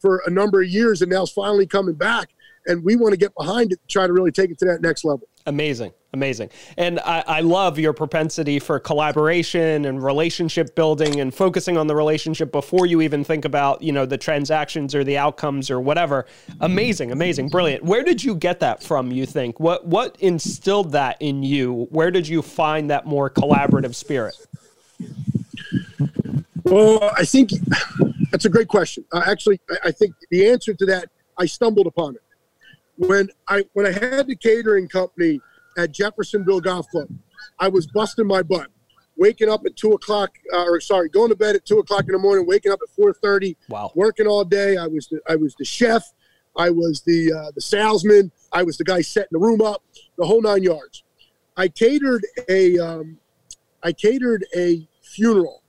for a number of years, and now is finally coming back. And we want to get behind it to try to really take it to that next level. Amazing. Amazing. And I, I, love your propensity for collaboration and relationship building and focusing on the relationship before you even think about, you know, the transactions or the outcomes or whatever. Amazing, amazing, brilliant. Where did you get that from, you think? What what instilled that in you? Where did you find that more collaborative spirit? Well, I think (sighs) that's a great question. Uh, actually, I think the answer to that, I stumbled upon it when I when I had the catering company at Jeffersonville Golf Club, I was busting my butt, waking up at two o'clock, uh, or sorry, going to bed at two o'clock in the morning, waking up at four thirty. Wow. Working all day. I was the, I was the chef. I was the uh, the salesman. I was the guy setting the room up, the whole nine yards. I catered a um, I catered a funeral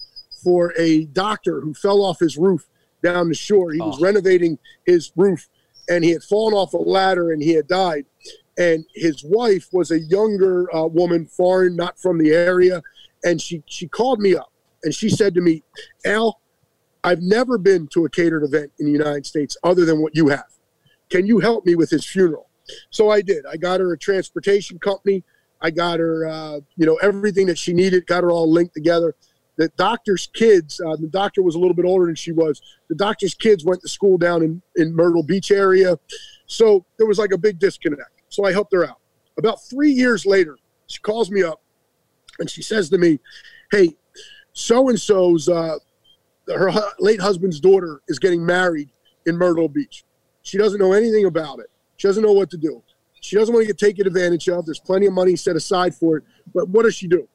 for a doctor who fell off his roof down the shore. He oh. was renovating his roof and he had fallen off a ladder and he had died. And his wife was a younger uh, woman, foreign, not from the area, and she she called me up and she said to me, "Al, I've never been to a catered event in the United States other than what you have. Can you help me with his funeral?" So I did. I got her a transportation company. I got her, uh, you know, everything that she needed. Got her all linked together the doctor's kids, uh, the doctor was a little bit older than she was. The doctor's kids went to school down in, in Myrtle Beach area. So there was like a big disconnect. So I helped her out. About three years later, she calls me up and she says to me, Hey, so and so's her hu- late husband's daughter is getting married in Myrtle Beach. She doesn't know anything about it. She doesn't know what to do. She doesn't want to get taken advantage of. There's plenty of money set aside for it. But what does she do?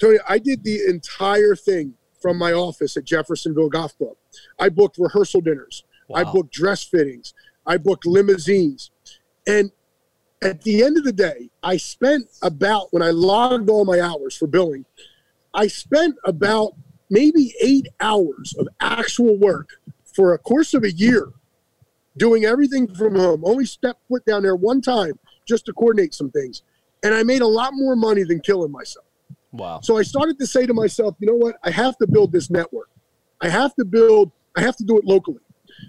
Tony, I did the entire thing from my office at Jeffersonville Golf Club. I booked rehearsal dinners. I booked dress fittings. I booked limousines. And at the end of the day, I spent about, when I logged all my hours for billing, I spent about maybe eight hours of actual work for a course of a year doing everything from home. Only stepped foot down there one time just to coordinate some things. And I made a lot more money than killing myself. Wow. So I started to say to myself, you know what? I have to build this network. I have to build, I have to do it locally.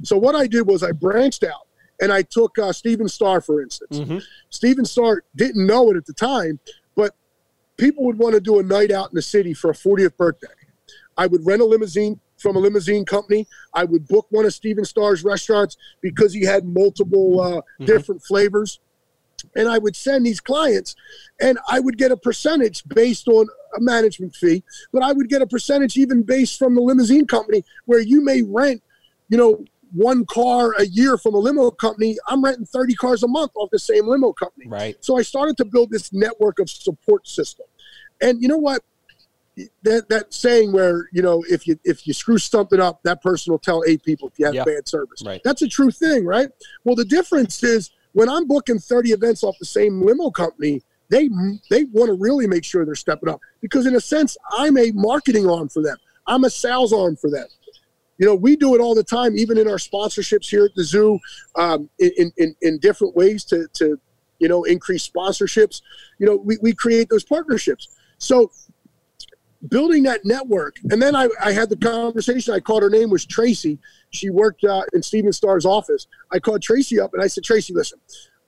So what I did was I branched out and I took uh, Stephen Starr, for instance. Mhm. Stephen Starr didn't know it at the time, but people would want to do a night out in the city for a 40th birthday. I would rent a limousine from a limousine company. I would book one of Stephen Starr's restaurants because he had multiple uh, different flavors. And I would send these clients, and I would get a percentage based on a management fee, but I would get a percentage even based from the limousine company where you may rent, you know, one car a year from a limo company. I'm renting 30 cars a month off the same limo company. Right. So I started to build this network of support system. And you know what? That that saying where, you know, if you if you screw something up, that person will tell eight people if you have Yeah. bad service. Right. That's a true thing, right? Well, the difference is when I'm booking 30 events off the same limo company, they they want to really make sure they're stepping up because in a sense, I'm a marketing arm for them. I'm a sales arm for them. You know, we do it all the time, even in our sponsorships here at the zoo, um, in, in in different ways to to you know increase sponsorships. You know, we, we create those partnerships. So building that network, and then I, I had the conversation. I called her name was Tracy. She worked uh, in Stephen Starr's office. I called Tracy up and I said, Tracy, listen,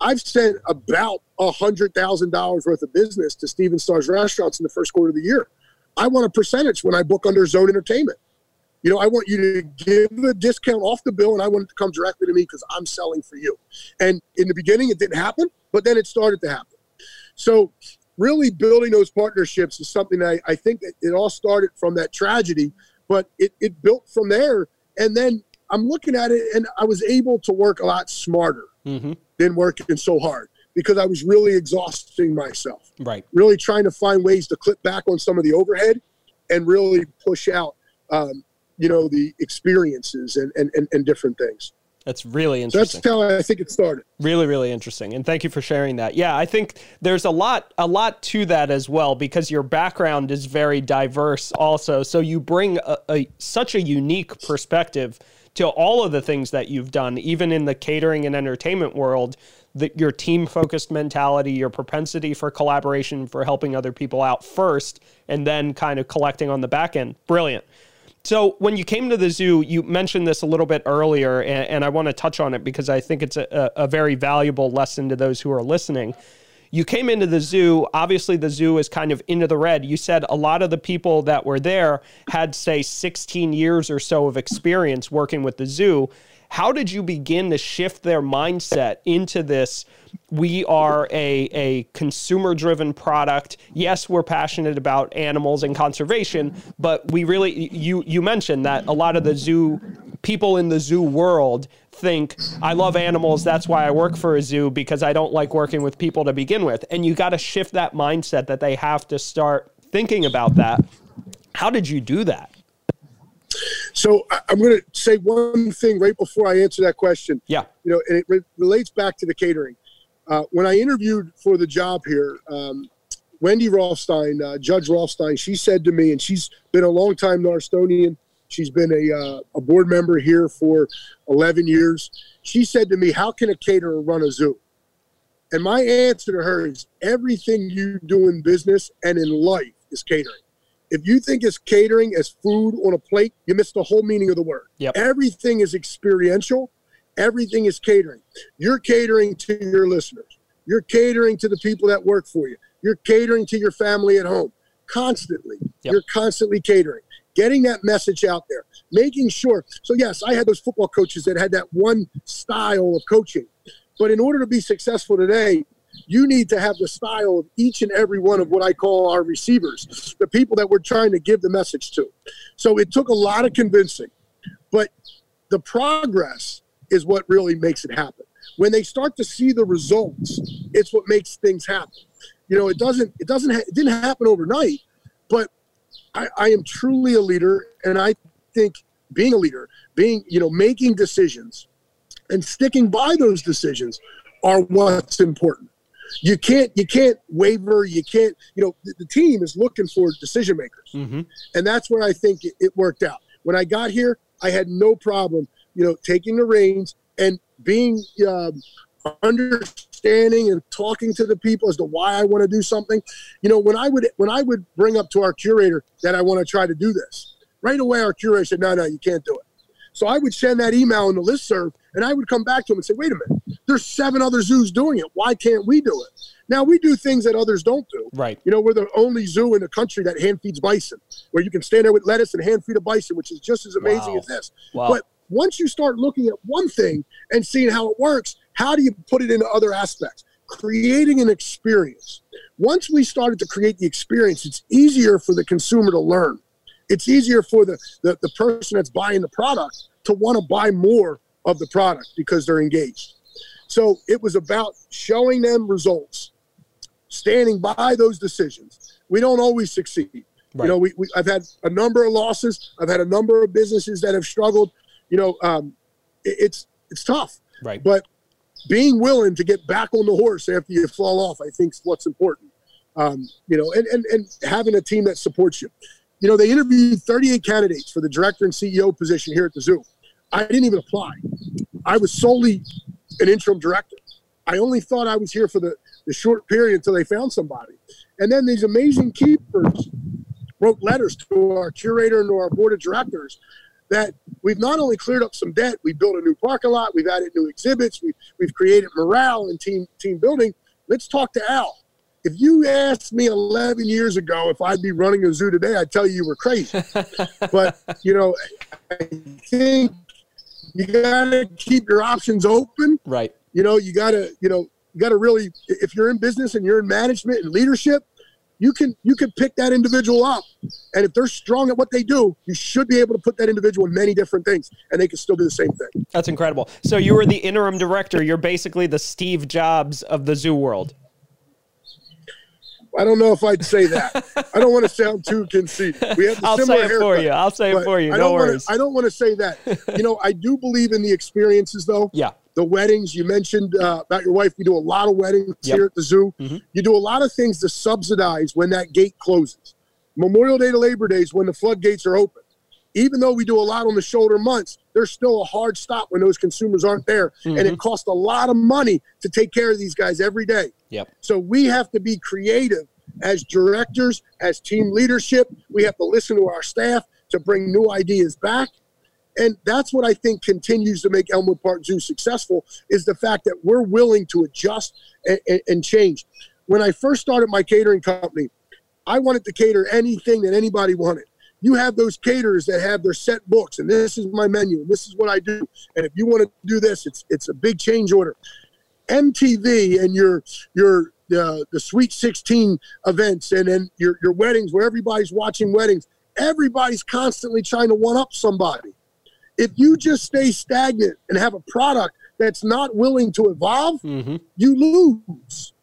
I've sent about a hundred thousand dollars worth of business to Stephen Starr's restaurants in the first quarter of the year. I want a percentage when I book under Zone Entertainment. You know, I want you to give a discount off the bill, and I want it to come directly to me because I'm selling for you. And in the beginning, it didn't happen, but then it started to happen. So, really building those partnerships is something I, I think it all started from that tragedy, but it, it built from there. And then I'm looking at it, and I was able to work a lot smarter hmm than working so hard because I was really exhausting myself Right. really trying to find ways to clip back on some of the overhead and really push out, um, you know, the experiences and, and, and, and different things. That's really interesting. that's how I think it started. really really interesting and thank you for sharing that yeah i think there's a lot a lot to that as well because your background is very diverse also so you bring a, a such a unique perspective to all of the things that you've done even in the catering and entertainment world that your team focused mentality your propensity for collaboration for helping other people out first and then kind of collecting on the back end brilliant so when you came to the zoo, you mentioned this a little bit earlier, and, and I want to touch on it because I think it's a, a, a very valuable lesson to those who are listening. You came into the zoo. Obviously, the zoo is kind of into the red. You said a lot of the people that were there had, say, 16 years or so of experience working with the zoo. How did you begin to shift their mindset into this? We are a, a consumer driven product. Yes, we're passionate about animals and conservation, but we really, you, you mentioned that a lot of the zoo people in the zoo world think I love animals. That's why I work for a zoo because I don't like working with people to begin with. And you got to shift that mindset that they have to start thinking about that. How did you do that? So I'm going to say one thing right before I answer that question. Yeah. You know, and it re- relates back to the catering. Uh, when I interviewed for the job here, um, Wendy Rothstein, uh, Judge Rothstein, she said to me, and she's been a long time Norristonian. She's been a, uh, a board member here for 11 years. She said to me, How can a caterer run a zoo? And my answer to her is everything you do in business and in life is catering. If you think it's catering as food on a plate, you miss the whole meaning of the word. Yep. Everything is experiential, everything is catering. You're catering to your listeners, you're catering to the people that work for you, you're catering to your family at home constantly. Yep. You're constantly catering, getting that message out there, making sure. So, yes, I had those football coaches that had that one style of coaching. But in order to be successful today, you need to have the style of each and every one of what I call our receivers, the people that we're trying to give the message to. So it took a lot of convincing, but the progress is what really makes it happen. When they start to see the results, it's what makes things happen. You know, it doesn't, it doesn't, ha- it didn't happen overnight, but I, I am truly a leader. And I think being a leader, being, you know, making decisions and sticking by those decisions are what's important. You can't you can't waver. You can't you know the, the team is looking for decision makers, mm-hmm. and that's where I think it, it worked out. When I got here, I had no problem you know taking the reins and being um, understanding and talking to the people as to why I want to do something. You know, when I would when I would bring up to our curator that I want to try to do this, right away our curator said, "No, no, you can't do it." So I would send that email in the list serve, and I would come back to him and say, "Wait a minute, there's seven other zoos doing it. Why can't we do it?" Now we do things that others don't do. Right. You know, we're the only zoo in the country that hand feeds bison, where you can stand there with lettuce and hand feed a bison, which is just as amazing wow. as this. Wow. But once you start looking at one thing and seeing how it works, how do you put it into other aspects? Creating an experience. Once we started to create the experience, it's easier for the consumer to learn. It's easier for the, the, the person that's buying the product to want to buy more of the product because they're engaged. So it was about showing them results, standing by those decisions. We don't always succeed. Right. You know, we, we, I've had a number of losses. I've had a number of businesses that have struggled. You know, um, it, it's it's tough. Right. But being willing to get back on the horse after you fall off, I think, is what's important. Um, you know, and, and and having a team that supports you. You know, they interviewed 38 candidates for the director and CEO position here at the zoo. I didn't even apply. I was solely an interim director. I only thought I was here for the, the short period until they found somebody. And then these amazing keepers wrote letters to our curator and to our board of directors that we've not only cleared up some debt, we've built a new parking lot, we've added new exhibits, we've, we've created morale and team team building. Let's talk to Al. If you asked me 11 years ago if I'd be running a zoo today, I'd tell you you were crazy. (laughs) but, you know, I think you got to keep your options open. Right. You know, you got to, you know, you got to really, if you're in business and you're in management and leadership, you can you can pick that individual up and if they're strong at what they do you should be able to put that individual in many different things and they can still do the same thing that's incredible so you were the interim director you're basically the steve jobs of the zoo world I don't know if I'd say that. I don't want to sound too conceited. We have I'll say it for you. I'll say it for you. No worries. Wanna, I don't want to say that. You know, I do believe in the experiences, though. (laughs) Yeah. The weddings you mentioned uh, about your wife. We do a lot of weddings yep. here at the zoo. Mm-hmm. You do a lot of things to subsidize when that gate closes. Memorial Day to Labor Day is when the floodgates are open even though we do a lot on the shoulder months, there's still a hard stop when those consumers aren't there. Mm-hmm. And it mm-hmm. costs a lot of money to take care of these guys every day. Yep. So we have to be creative as directors, as team leadership. We have to listen to our staff to bring new ideas back. And that's what I think continues to make Elmwood Park Zoo successful is the fact that we're willing to adjust and, and, and change. When I first started my catering company, I wanted to cater anything that anybody wanted you have those caterers that have their set books and this is my menu and this is what I do. And if you want to do this, it's it's a big change order. MTV and your your uh, the Sweet 16 events and then your your weddings where everybody's watching weddings, everybody's constantly trying to one up somebody. If you just stay stagnant and have a product that's not willing to evolve, mm-hmm. you lose.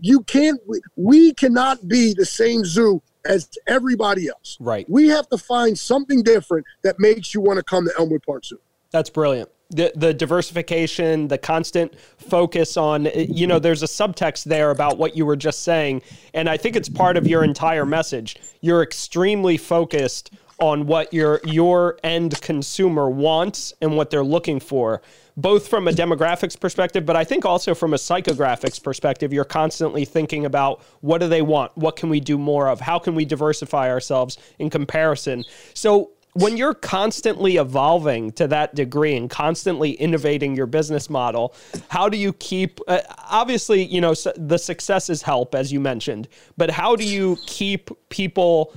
You can't. We, we cannot be the same zoo as everybody else. Right. We have to find something different that makes you want to come to Elmwood Park Zoo. That's brilliant. The, the diversification, the constant focus on, you know, there's a subtext there about what you were just saying. And I think it's part of your entire message. You're extremely focused on what your your end consumer wants and what they're looking for both from a demographics perspective, but I think also from a psychographics perspective, you're constantly thinking about what do they want? What can we do more of? How can we diversify ourselves in comparison? So when you're constantly evolving to that degree and constantly innovating your business model, how do you keep uh, obviously, you know, the successes help as you mentioned, but how do you keep people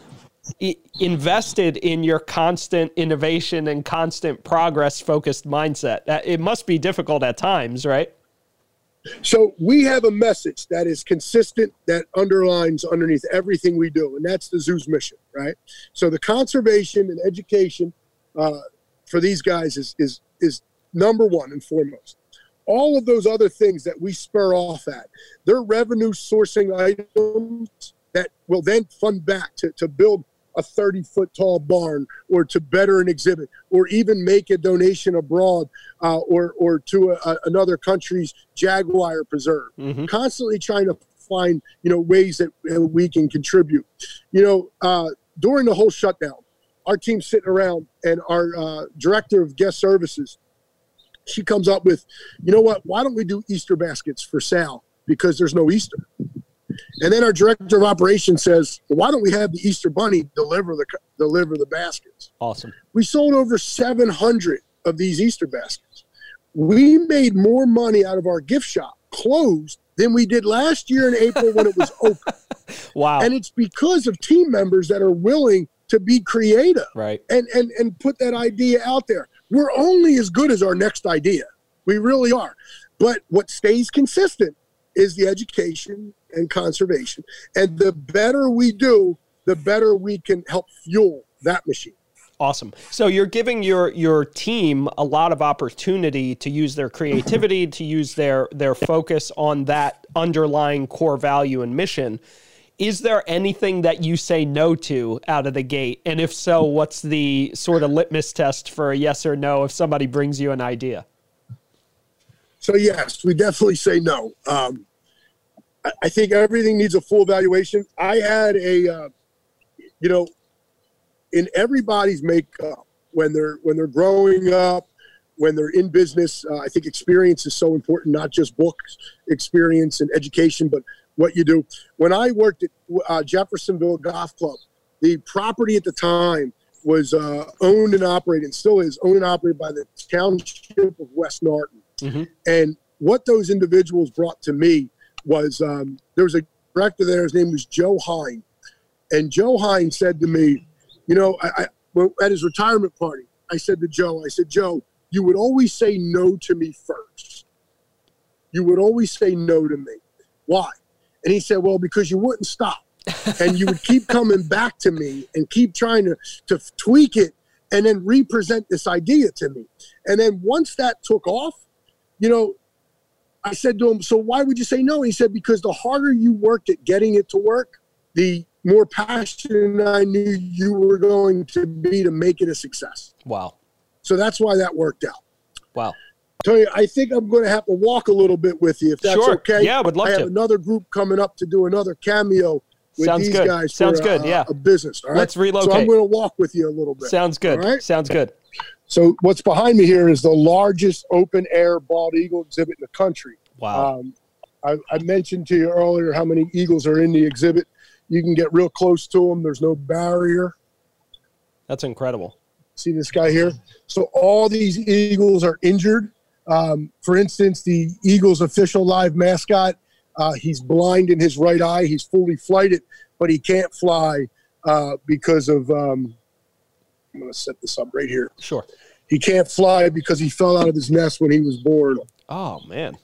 invested in your constant innovation and constant progress focused mindset. It must be difficult at times, right? So we have a message that is consistent that underlines underneath everything we do, and that's the zoo's mission, right? So the conservation and education uh, for these guys is is is number one and foremost. All of those other things that we spur off at, they're revenue sourcing items that will then fund back to, to build a 30 foot tall barn or to better an exhibit or even make a donation abroad uh, or, or to a, another country's jaguar preserve. Mm-hmm. Constantly trying to find, you know, ways that we can contribute. You know, uh, during the whole shutdown, our team's sitting around and our uh, director of guest services, she comes up with, you know what, why don't we do Easter baskets for Sal? Because there's no Easter. And then our director of operations says, well, "Why don't we have the Easter Bunny deliver the deliver the baskets?" Awesome. We sold over 700 of these Easter baskets. We made more money out of our gift shop closed than we did last year in April when it was (laughs) open. wow. And it's because of team members that are willing to be creative right. and, and, and put that idea out there. We're only as good as our next idea. We really are. But what stays consistent is the education and conservation. And the better we do, the better we can help fuel that machine. Awesome. So you're giving your your team a lot of opportunity to use their creativity, to use their their focus on that underlying core value and mission. Is there anything that you say no to out of the gate? And if so, what's the sort of litmus test for a yes or no if somebody brings you an idea? So yes, we definitely say no. Um, I think everything needs a full valuation. I had a, uh, you know, in everybody's makeup when they're when they're growing up, when they're in business. Uh, I think experience is so important, not just books, experience and education, but what you do. When I worked at uh, Jeffersonville Golf Club, the property at the time was uh, owned and operated, and still is owned and operated by the township of West Norriton. Mm-hmm. And what those individuals brought to me was um, there was a director there. His name was Joe Hine, and Joe Hine said to me, "You know, I, I, at his retirement party, I said to Joe, I said, Joe, you would always say no to me first. You would always say no to me. Why?" And he said, "Well, because you wouldn't stop." and you would keep coming back to me and keep trying to, to tweak it and then represent this idea to me. And then once that took off, you know, I said to him, So why would you say no? He said, Because the harder you worked at getting it to work, the more passionate I knew you were going to be to make it a success. Wow. So that's why that worked out. Wow. Tony, I think I'm going to have to walk a little bit with you if that's sure. okay. Yeah, I would love I have to. another group coming up to do another cameo with Sounds these good. guys Sounds for good. A, yeah. a business. All right. Let's relocate. So I'm going to walk with you a little bit. Sounds good. All right? Sounds good. So what's behind me here is the largest open air bald eagle exhibit in the country. Wow. Um, I, I, mentioned to you earlier how many eagles are in the exhibit. You can get real close to them. There's no barrier. That's incredible. See this guy here? So all these eagles are injured. Um, for instance, the Eagles official live mascot, uh, he's blind in his right eye. He's fully flighted, but he can't fly uh, because of. Um, I'm going to set this up right here. Sure. He can't fly because he fell out of his nest when he was born. Oh man.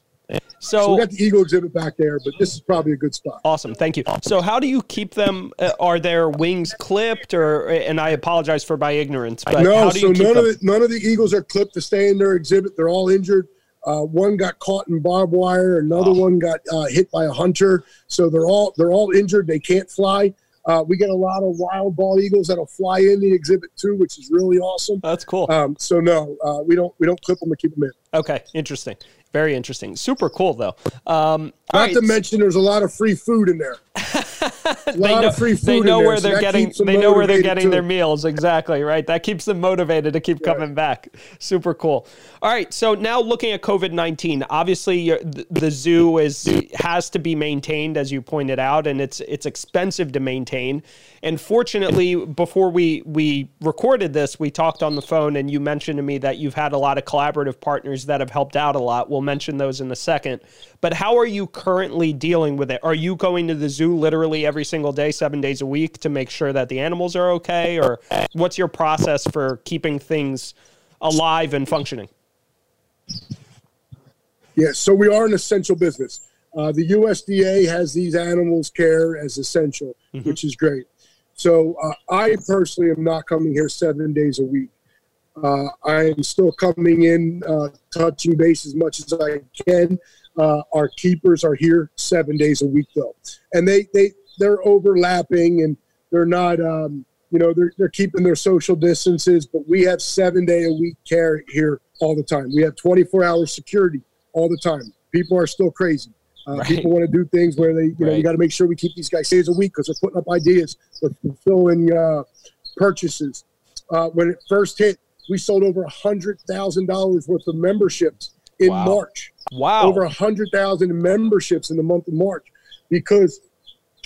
So, so, we got the Eagle exhibit back there, but this is probably a good spot. Awesome, thank you. So, how do you keep them? Uh, are their wings clipped, or? And I apologize for my ignorance, but no. so none them? of the none of the Eagles are clipped to stay in their exhibit. They're all injured. Uh, one got caught in barbed wire. Another oh. one got uh, hit by a hunter. So they're all they're all injured. They can't fly. Uh, we get a lot of wild bald eagles that'll fly in the exhibit too, which is really awesome. That's cool. Um, so no, uh, we don't we don't clip them to keep them in. Okay, interesting. Very interesting. Super cool though. Um, Not right. to mention, there's a lot of free food in there. (laughs) they know, they know where they're getting they know where they're getting too. their meals. Exactly right? That keeps them motivated to keep coming back. Super cool. All right so now looking at covid-19 obviously the zoo is has to be maintained as you pointed out and it's it's expensive to maintain. And fortunately before we we recorded this we talked on the phone and you mentioned to me that you've had a lot of collaborative partners that have helped out a lot. We'll mention those in a second. But how are you currently dealing with it? Are you going to the zoo literally every single day, seven days a week to make sure that the animals are okay? Or what's your process for keeping things alive and functioning? Yes, so we are an essential business. Uh, the USDA has these animals care as essential, mm-hmm. which is great. So uh, I personally am not coming here seven days a week. Uh, I am still coming in, uh, touching base as much as I can. Uh, our keepers are here seven days a week, though, and they they they're overlapping and they're not. Um, you know, they're, they're keeping their social distances, but we have seven day a week care here all the time. We have 24 hour security all the time. People are still crazy. Uh, right. People want to do things where they, you know, right. we got to make sure we keep these guys days a week because they're putting up ideas, they're fulfilling uh, purchases. Uh, when it first hit, we sold over a hundred thousand dollars worth of memberships in wow. March. Wow, over a hundred thousand memberships in the month of March because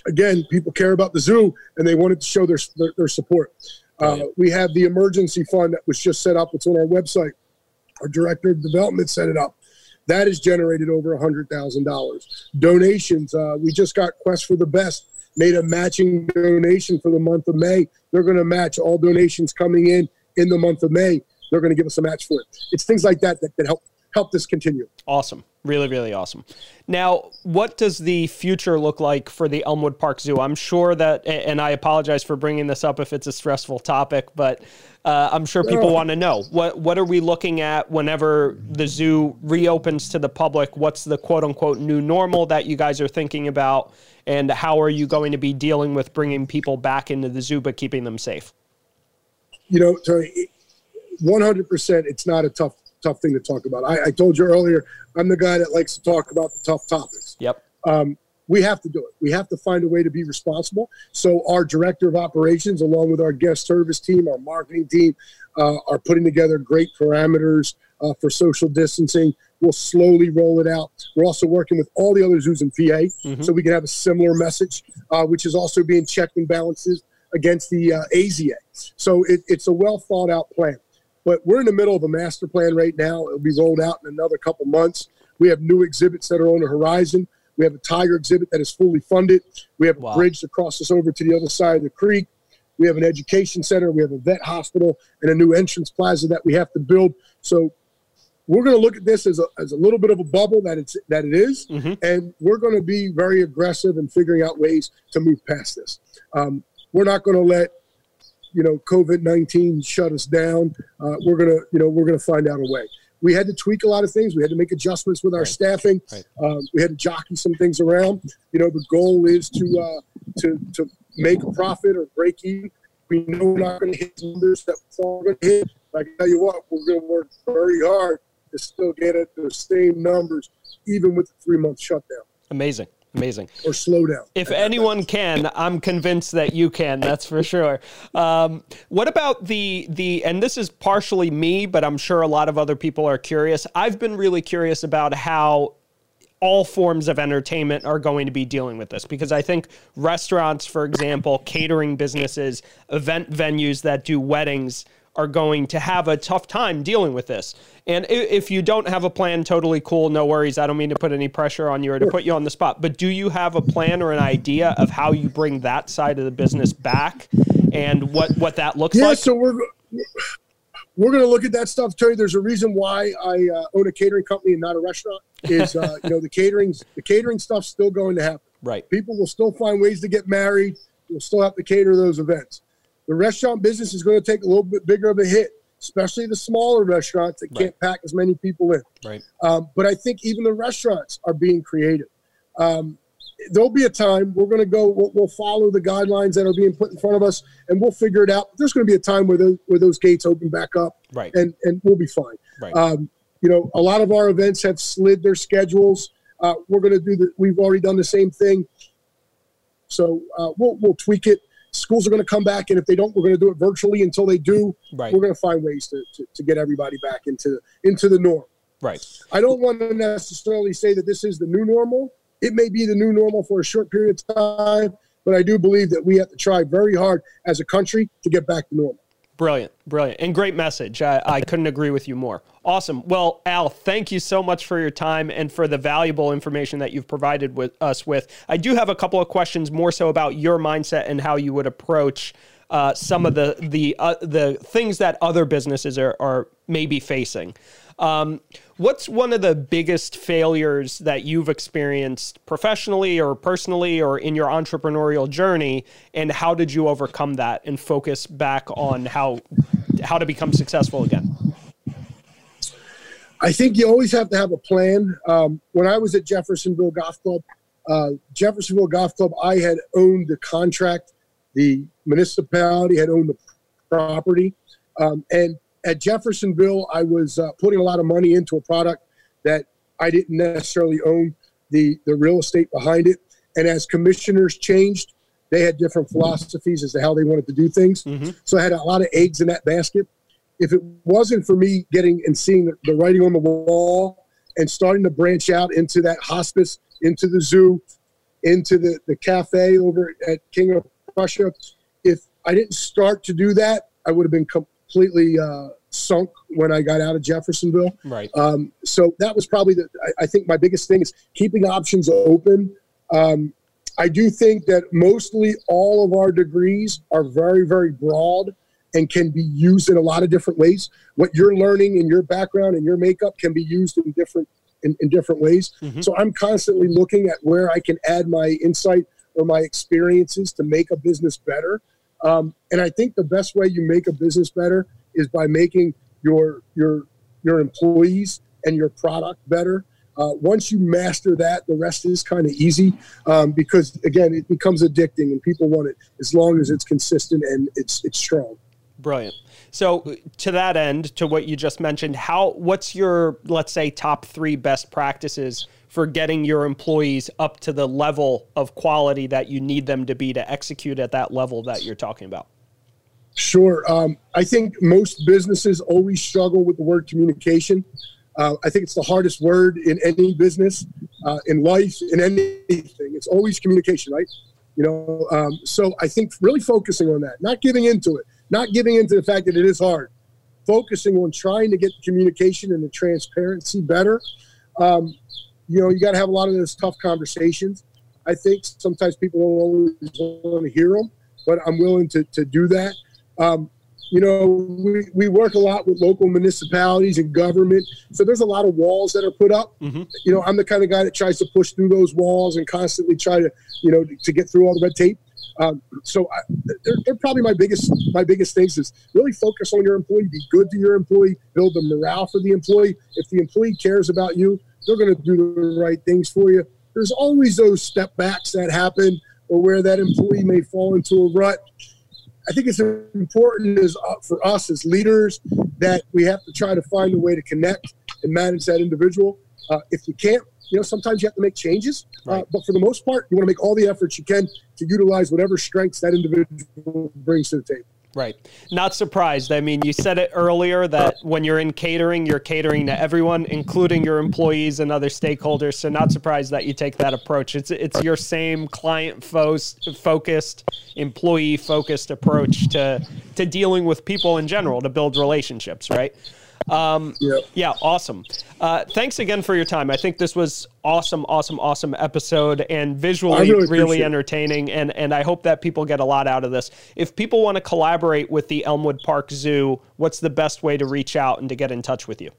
again, people care about the zoo and they wanted to show their their, their support. Uh, we have the emergency fund that was just set up. It's on our website. Our director of development set it up. That has generated over a hundred thousand dollars. Donations. Uh, we just got Quest for the Best made a matching donation for the month of May. They're going to match all donations coming in in the month of May. They're going to give us a match for it. It's things like that that, that help help this continue. Awesome. Really, really awesome. Now, what does the future look like for the Elmwood Park Zoo? I'm sure that, and I apologize for bringing this up if it's a stressful topic, but uh, I'm sure people want to know what what are we looking at whenever the zoo reopens to the public? What's the quote unquote new normal that you guys are thinking about, and how are you going to be dealing with bringing people back into the zoo but keeping them safe? You know, Tony, 100%. It's not a tough tough thing to talk about. I, I, told you earlier, I'm the guy that likes to talk about the tough topics. Yep. Um, we have to do it. We have to find a way to be responsible. So our director of operations, along with our guest service team, our marketing team, uh, are putting together great parameters uh, for social distancing. We'll slowly roll it out. We're also working with all the other zoos in PA, mm-hmm. so we can have a similar message, uh, which is also being checked and balances against the uh, AZA. So it, it's a well thought out plan. But we're in the middle of a master plan right now. It'll be rolled out in another couple months. We have new exhibits that are on the horizon. We have a tiger exhibit that is fully funded. We have wow. a bridge that crosses over to the other side of the creek. We have an education center. We have a vet hospital and a new entrance plaza that we have to build. So we're going to look at this as a, as a little bit of a bubble that it's that it is, mm-hmm. and we're going to be very aggressive in figuring out ways to move past this. Um, we're not going to let you know COVID nineteen shut us down. Uh, we're gonna you know we're gonna find out a way. We had to tweak a lot of things. We had to make adjustments with our right. staffing. Right. Um, we had to jockey some things around. You know, the goal is to uh, to to make a profit or break even. We know we're not going to hit numbers that we're going to hit. I can tell you what, we're going to work very hard to still get at the same numbers, even with the three month shutdown. Amazing. Amazing. Or slow down. If anyone can, I'm convinced that you can. That's for sure. Um, what about the the? And this is partially me, but I'm sure a lot of other people are curious. I've been really curious about how all forms of entertainment are going to be dealing with this because I think restaurants, for example, catering businesses, event venues that do weddings are going to have a tough time dealing with this. And if you don't have a plan, totally cool, no worries. I don't mean to put any pressure on you or to put you on the spot, but do you have a plan or an idea of how you bring that side of the business back and what what that looks yeah, like? so we're we're going to look at that stuff. You, there's a reason why I uh, own a catering company and not a restaurant. Is uh, you know the catering the catering stuff's still going to happen. Right. People will still find ways to get married. We'll still have to cater those events the restaurant business is going to take a little bit bigger of a hit, especially the smaller restaurants that right. can't pack as many people in. Right. Um, but I think even the restaurants are being creative. Um, there'll be a time we're going to go. We'll, we'll, follow the guidelines that are being put in front of us, and we'll figure it out. There's going to be a time where those where those gates open back up, right? And and we'll be fine. Right. Um, you know, a lot of our events have slid their schedules. Uh, we're going to do the. We've already done the same thing, so uh, we'll we'll tweak it schools are going to come back, and if they don't, we're going to do it virtually until they do. Right. We're going to find ways to, to, to, get everybody back into into the norm. Right. I don't want to necessarily say that this is the new normal. It may be the new normal for a short period of time, but I do believe that we have to try very hard as a country to get back to normal. Brilliant, brilliant, and great message. I, I couldn't agree with you more. Awesome. Well, Al, thank you so much for your time and for the valuable information that you've provided with us with. I do have a couple of questions more so about your mindset and how you would approach uh, some of the the uh, the things that other businesses are, are maybe facing. Um, what's one of the biggest failures that you've experienced professionally or personally or in your entrepreneurial journey, and how did you overcome that and focus back on how how to become successful again? I think you always have to have a plan. Um, when I was at Jeffersonville Golf Club, uh, Jeffersonville Golf Club, I had owned the contract. The municipality had owned the property. Um, and at Jeffersonville, I was uh, putting a lot of money into a product that I didn't necessarily own the, the real estate behind it. And as commissioners changed, they had different philosophies as to how they wanted to do things. Mm-hmm. So I had a lot of eggs in that basket. If it wasn't for me getting and seeing the, the writing on the wall and starting to branch out into that hospice, into the zoo, into the, the cafe over at King of Prussia, if I didn't start to do that, I would have been completely uh, sunk when I got out of Jeffersonville. Right. Um, so that was probably the. I, I, think my biggest thing is keeping options open. Um, I do think that mostly all of our degrees are very, very broad and can be used in a lot of different ways. What you're learning in your background and your makeup can be used in different in, in different ways. Mm-hmm. So I'm constantly looking at where I can add my insight or my experiences to make a business better. Um, and I think the best way you make a business better is by making your your your employees and your product better. Uh, once you master that, the rest is kind of easy um, because again, it becomes addicting and people want it as long as it's consistent and it's it's strong. Brilliant. So to that end, to what you just mentioned, how what's your let's say top three best practices for getting your employees up to the level of quality that you need them to be to execute at that level that you're talking about? Sure. Um, I think most businesses always struggle with the word communication. Uh, I think it's the hardest word in any business, uh, in life, in anything. It's always communication, right? You know, um, so I think really focusing on that, not giving into it, not giving into the fact that it is hard, focusing on trying to get the communication and the transparency better. Um, you know, you got to have a lot of those tough conversations. I think sometimes people don't always want to hear them, but I'm willing to, to do that. Um, you know, we, we work a lot with local municipalities and government. So there's a lot of walls that are put up. Mm-hmm. You know, I'm the kind of guy that tries to push through those walls and constantly try to, you know, to get through all the red tape. Um, so I, they're, they're, probably my biggest my biggest things is really focus on your employee, be good to your employee, build the morale for the employee. If the employee cares about you, they're going to do the right things for you. There's always those step backs that happen or where that employee may fall into a rut I think it's important as uh, for us as leaders that we have to try to find a way to connect and manage that individual. Uh, if you can't, you know, sometimes you have to make changes. Uh, right. Uh, but for the most part, you want to make all the efforts you can to utilize whatever strengths that individual brings to the table. Right. Not surprised. I mean, you said it earlier that when you're in catering, you're catering to everyone, including your employees and other stakeholders. So, not surprised that you take that approach. It's it's your same client focused, employee focused approach to to dealing with people in general to build relationships, right? Um, yeah. yeah, awesome. Uh, thanks again for your time. I think this was awesome, awesome, awesome episode and visually really, really entertaining. And, and I hope that people get a lot out of this. If people want to collaborate with the Elmwood Park Zoo, what's the best way to reach out and to get in touch with you?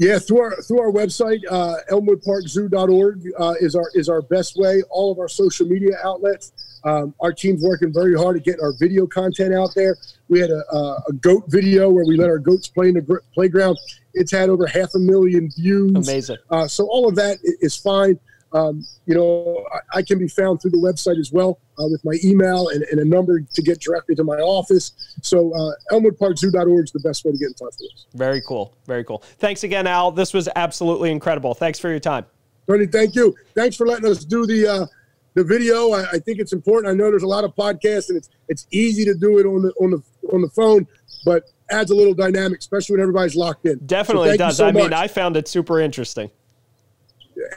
Yeah, through our through our website, uh, ElmwoodParkZoo.org uh, is our is our best way. All of our social media outlets. Um, our team's working very hard to get our video content out there. We had a, a, a goat video where we let our goats play in the gr- playground. It's had over half a million views. Amazing. Uh, so all of that is fine. Um, you know, I, I, can be found through the website as well uh, with my email and, and, a number to get directly to my office. So, uh, ElmwoodParkZoo.org is the best way to get in touch with us. Very cool. Very cool. Thanks again, Al. This was absolutely incredible. Thanks for your time. Tony, thank you. Thanks for letting us do the uh, the video. I, I, think it's important. I know there's a lot of podcasts, and it's it's easy to do it on the on the on the phone, but adds a little dynamic, especially when everybody's locked in. Definitely so does. So I much. mean, I found it super interesting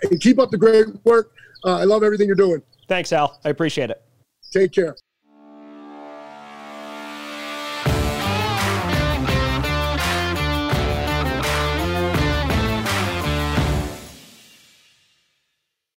and keep up the great work. Uh, I love everything you're doing. Thanks, Al. I appreciate it. Take care.